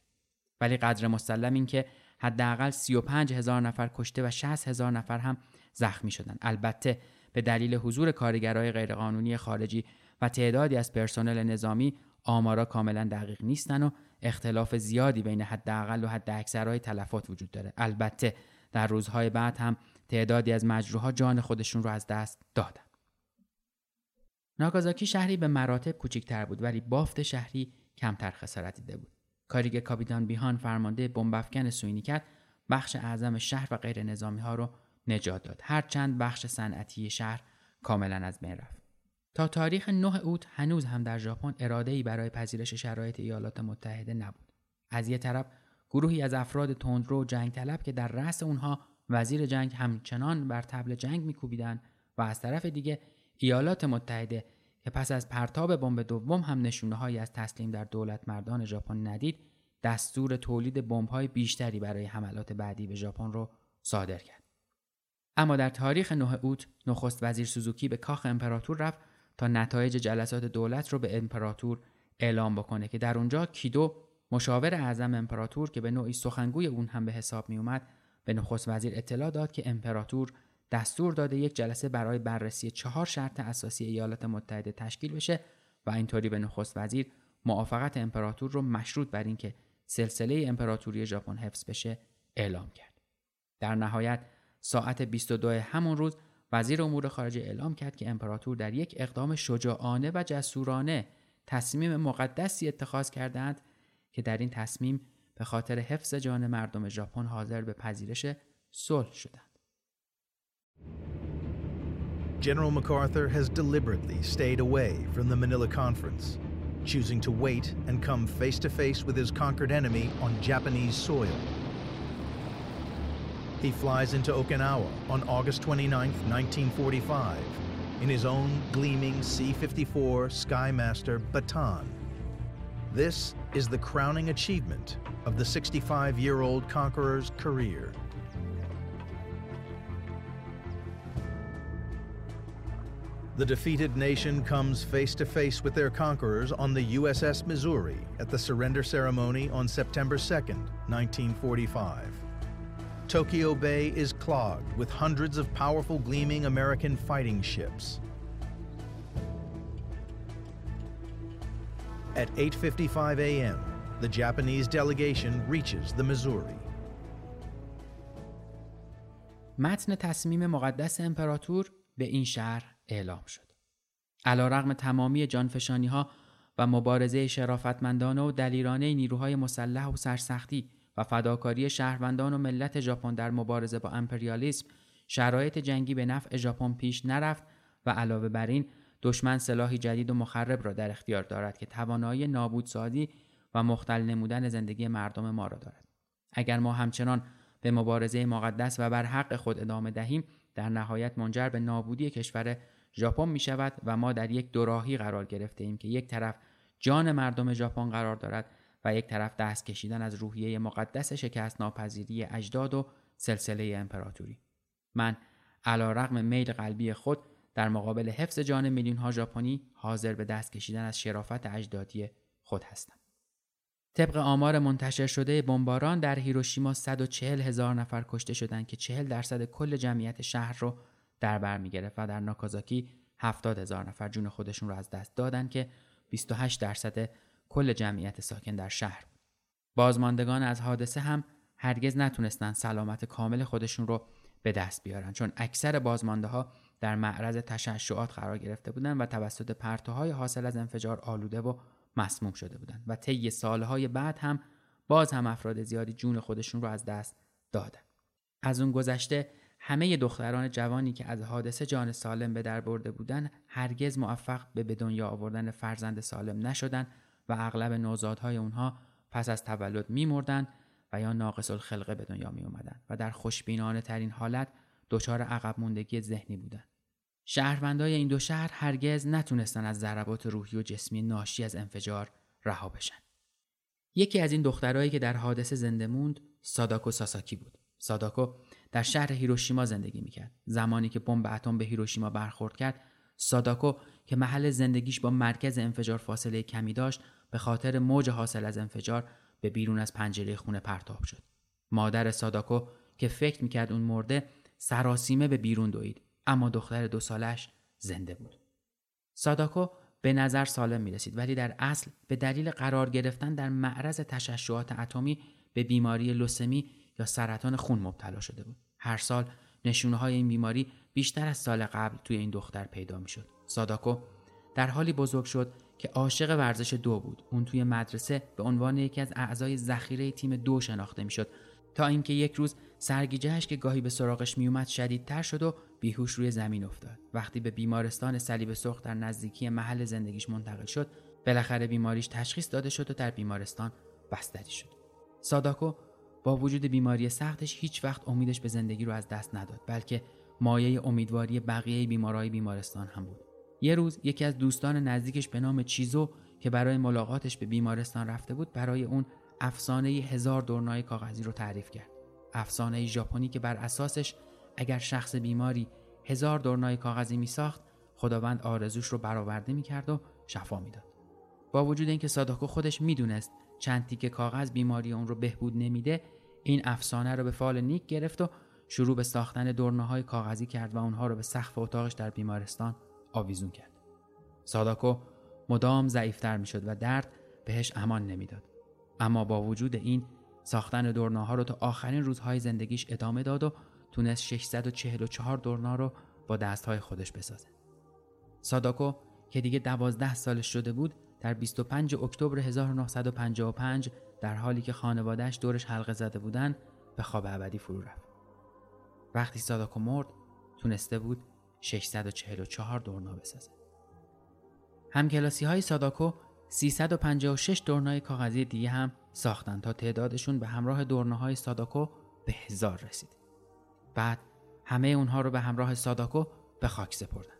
ولی قدر مسلم این که حداقل 35 هزار نفر کشته و 60 هزار نفر هم زخمی شدند. البته به دلیل حضور کارگرای غیرقانونی خارجی و تعدادی از پرسنل نظامی آمارا کاملا دقیق نیستن و اختلاف زیادی بین حداقل و حد اکثرهای تلفات وجود داره. البته در روزهای بعد هم تعدادی از مجروحها جان خودشون رو از دست دادن. ناگازاکی شهری به مراتب کوچکتر بود ولی بافت شهری کمتر خسارت دیده بود. کاری که کاپیتان بیهان فرمانده بمبافکن کرد بخش اعظم شهر و غیر نظامی ها رو نجات داد. هرچند بخش صنعتی شهر کاملا از بین رفت. تا تاریخ 9 اوت هنوز هم در ژاپن اراده ای برای پذیرش شرایط ایالات متحده نبود. از یه طرف گروهی از افراد تندرو جنگ طلب که در رأس اونها وزیر جنگ همچنان بر تبل جنگ میکوبیدند و از طرف دیگه ایالات متحده. که پس از پرتاب بمب دوم هم نشونه هایی از تسلیم در دولت مردان ژاپن ندید دستور تولید بمب های بیشتری برای حملات بعدی به ژاپن رو صادر کرد. اما در تاریخ 9 اوت نخست وزیر سوزوکی به کاخ امپراتور رفت تا نتایج جلسات دولت رو به امپراتور اعلام بکنه که در اونجا کیدو مشاور اعظم امپراتور که به نوعی سخنگوی اون هم به حساب می اومد به نخست وزیر اطلاع داد که امپراتور دستور داده یک جلسه برای بررسی چهار شرط اساسی ایالات متحده تشکیل بشه و اینطوری به نخست وزیر موافقت امپراتور رو مشروط بر اینکه سلسله امپراتوری ژاپن حفظ بشه اعلام کرد. در نهایت ساعت 22 همون روز وزیر امور خارجه اعلام کرد که امپراتور در یک اقدام شجاعانه و جسورانه تصمیم مقدسی اتخاذ کردند که در این تصمیم به خاطر حفظ جان مردم ژاپن حاضر به پذیرش صلح شدند. General MacArthur has deliberately stayed away from the Manila Conference, choosing to wait and come face to face with his conquered enemy on Japanese soil. He flies into Okinawa on August 29, 1945, in his own gleaming C 54 Skymaster Baton. This is the crowning achievement of the 65 year old conqueror's career. The defeated nation comes face to face with their conquerors on the USS Missouri at the surrender ceremony on September 2, 1945. Tokyo Bay is clogged with hundreds of powerful gleaming American fighting ships. At 8:55 a.m., the Japanese delegation reaches the Missouri. متن تصمیم مقدس امپراتور به این شهر اعلام شد. علیرغم تمامی جانفشانی ها و مبارزه شرافتمندانه و دلیرانه نیروهای مسلح و سرسختی و فداکاری شهروندان و ملت ژاپن در مبارزه با امپریالیسم شرایط جنگی به نفع ژاپن پیش نرفت و علاوه بر این دشمن سلاحی جدید و مخرب را در اختیار دارد که توانایی نابودسازی و مختل نمودن زندگی مردم ما را دارد اگر ما همچنان به مبارزه مقدس و بر حق خود ادامه دهیم در نهایت منجر به نابودی کشور ژاپن می شود و ما در یک دوراهی قرار گرفته ایم که یک طرف جان مردم ژاپن قرار دارد و یک طرف دست کشیدن از روحیه مقدس شکست ناپذیری اجداد و سلسله امپراتوری. من علا رغم میل قلبی خود در مقابل حفظ جان میلیون ها ژاپنی حاضر به دست کشیدن از شرافت اجدادی خود هستم. طبق آمار منتشر شده بمباران در هیروشیما 140 هزار نفر کشته شدند که 40 درصد کل جمعیت شهر رو در بر می و در ناکازاکی 70 هزار نفر جون خودشون رو از دست دادن که 28 درصد کل جمعیت ساکن در شهر بود. بازماندگان از حادثه هم هرگز نتونستن سلامت کامل خودشون رو به دست بیارن چون اکثر بازمانده ها در معرض تشعشعات قرار گرفته بودند و توسط پرتوهای حاصل از انفجار آلوده و مسموم شده بودند و طی سالهای بعد هم باز هم افراد زیادی جون خودشون رو از دست دادن از اون گذشته همه دختران جوانی که از حادثه جان سالم به در برده بودند هرگز موفق به به دنیا آوردن فرزند سالم نشدند و اغلب نوزادهای اونها پس از تولد میمردند و یا ناقص الخلقه به دنیا می اومدن و در خوشبینانه ترین حالت دچار عقب موندگی ذهنی بودند. شهروندای این دو شهر هرگز نتونستن از ضربات روحی و جسمی ناشی از انفجار رها بشن. یکی از این دخترایی که در حادثه زنده موند ساداکو ساساکی بود. ساداکو در شهر هیروشیما زندگی می‌کرد. زمانی که بمب اتم به هیروشیما برخورد کرد، ساداکو که محل زندگیش با مرکز انفجار فاصله کمی داشت، به خاطر موج حاصل از انفجار به بیرون از پنجره خونه پرتاب شد. مادر ساداکو که فکر می‌کرد اون مرده سراسیمه به بیرون دوید اما دختر دو سالش زنده بود. ساداکو به نظر سالم می رسید ولی در اصل به دلیل قرار گرفتن در معرض تشعشعات اتمی به بیماری لوسمی یا سرطان خون مبتلا شده بود. هر سال نشونه های این بیماری بیشتر از سال قبل توی این دختر پیدا می شد. ساداکو در حالی بزرگ شد که عاشق ورزش دو بود. اون توی مدرسه به عنوان یکی از اعضای ذخیره تیم دو شناخته می‌شد تا اینکه یک روز سرگیجهش که گاهی به سراغش میومد شدیدتر شد و بیهوش روی زمین افتاد وقتی به بیمارستان صلیب سرخ در نزدیکی محل زندگیش منتقل شد بالاخره بیماریش تشخیص داده شد و در بیمارستان بستری شد ساداکو با وجود بیماری سختش هیچ وقت امیدش به زندگی رو از دست نداد بلکه مایه امیدواری بقیه بیمارای بیمارستان هم بود یه روز یکی از دوستان نزدیکش به نام چیزو که برای ملاقاتش به بیمارستان رفته بود برای اون افسانه هزار دورنای کاغذی رو تعریف کرد افسانه ژاپنی که بر اساسش اگر شخص بیماری هزار دورنای کاغذی می ساخت خداوند آرزوش رو برآورده می کرد و شفا می‌داد. با وجود اینکه ساداکو خودش می‌دونست چند تیکه کاغذ بیماری اون رو بهبود نمیده این افسانه رو به فال نیک گرفت و شروع به ساختن دورناهای کاغذی کرد و اونها رو به سقف اتاقش در بیمارستان آویزون کرد. ساداکو مدام ضعیفتر می‌شد و درد بهش امان نمی‌داد. اما با وجود این ساختن دورناها رو تا آخرین روزهای زندگیش ادامه داد و تونست 644 دورنا رو با دستهای خودش بسازه. ساداکو که دیگه دوازده سالش شده بود در 25 اکتبر 1955 در حالی که خانوادهش دورش حلقه زده بودن به خواب ابدی فرو رفت. وقتی ساداکو مرد تونسته بود 644 دورنا بسازه. همکلاسی های ساداکو 356 دورنای کاغذی دیگه هم ساختن تا تعدادشون به همراه دورناهای ساداکو به هزار رسید. بعد همه اونها رو به همراه ساداکو به خاک سپردن.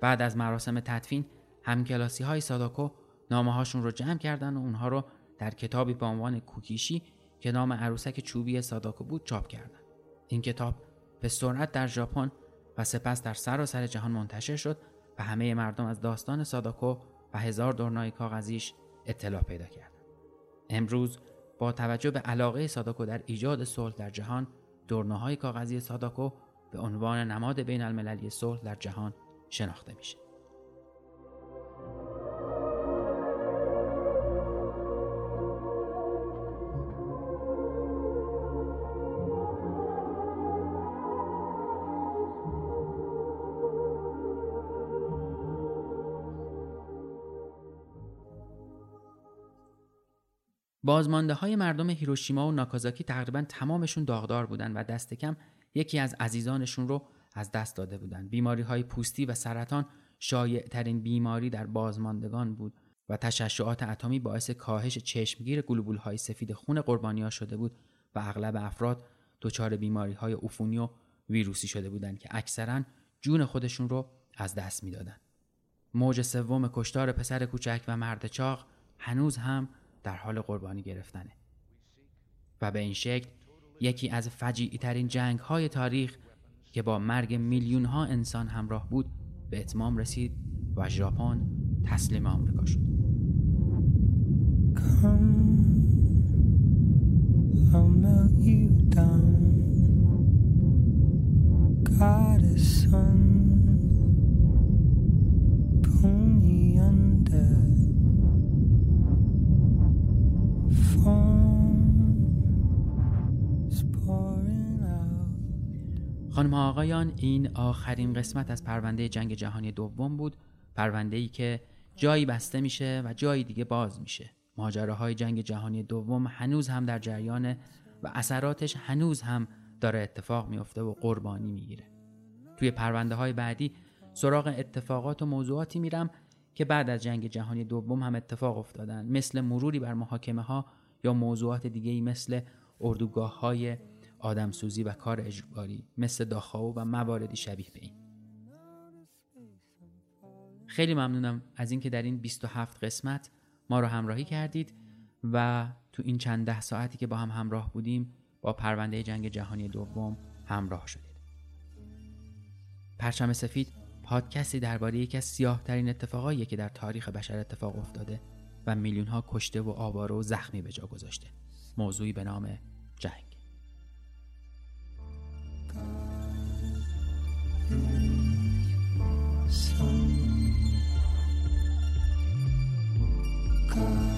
بعد از مراسم تدفین همکلاسی های ساداکو نامه هاشون رو جمع کردن و اونها رو در کتابی به عنوان کوکیشی که نام عروسک چوبی ساداکو بود چاپ کردند. این کتاب به سرعت در ژاپن و سپس در سراسر سر جهان منتشر شد و همه مردم از داستان ساداکو و هزار دورنای کاغذیش اطلاع پیدا کردند. امروز با توجه به علاقه ساداکو در ایجاد صلح در جهان دورناهای کاغذی ساداکو به عنوان نماد بین المللی صلح در جهان شناخته میشه بازمانده های مردم هیروشیما و ناکازاکی تقریبا تمامشون داغدار بودن و دست کم یکی از عزیزانشون رو از دست داده بودند. بیماری های پوستی و سرطان شایع ترین بیماری در بازماندگان بود و تشعشعات اتمی باعث کاهش چشمگیر گلوبول های سفید خون قربانیا شده بود و اغلب افراد دچار بیماری های عفونی و ویروسی شده بودند که اکثرا جون خودشون رو از دست می‌دادند. موج سوم کشتار پسر کوچک و مرد چاق هنوز هم در حال قربانی گرفتنه. و به این شکل یکی از فجیعی ترین جنگ های تاریخ که با مرگ میلیون ها انسان همراه بود به اتمام رسید و ژاپن تسلیم آمریکا شد. خانم آقایان این آخرین قسمت از پرونده جنگ جهانی دوم بود. پرونده ای که جایی بسته میشه و جایی دیگه باز میشه. ماجراهای جنگ جهانی دوم هنوز هم در جریانه و اثراتش هنوز هم داره اتفاق میفته و قربانی می‌گیره. توی پرونده های بعدی سراغ اتفاقات و موضوعاتی میرم که بعد از جنگ جهانی دوم هم اتفاق افتادن. مثل مروری بر محاکمه ها یا موضوعات دیگه ای مثل اردوگاه های آدمسوزی و کار اجباری مثل داخاو و مواردی شبیه به این. خیلی ممنونم از اینکه در این 27 قسمت ما رو همراهی کردید و تو این چند ده ساعتی که با هم همراه بودیم با پرونده جنگ جهانی دوم همراه شدید. پرچم سفید پادکستی درباره یکی از سیاه ترین اتفاقایی که در تاریخ بشر اتفاق افتاده و میلیون ها کشته و آواره و زخمی به جا گذاشته. موضوعی به نام جنگ. come.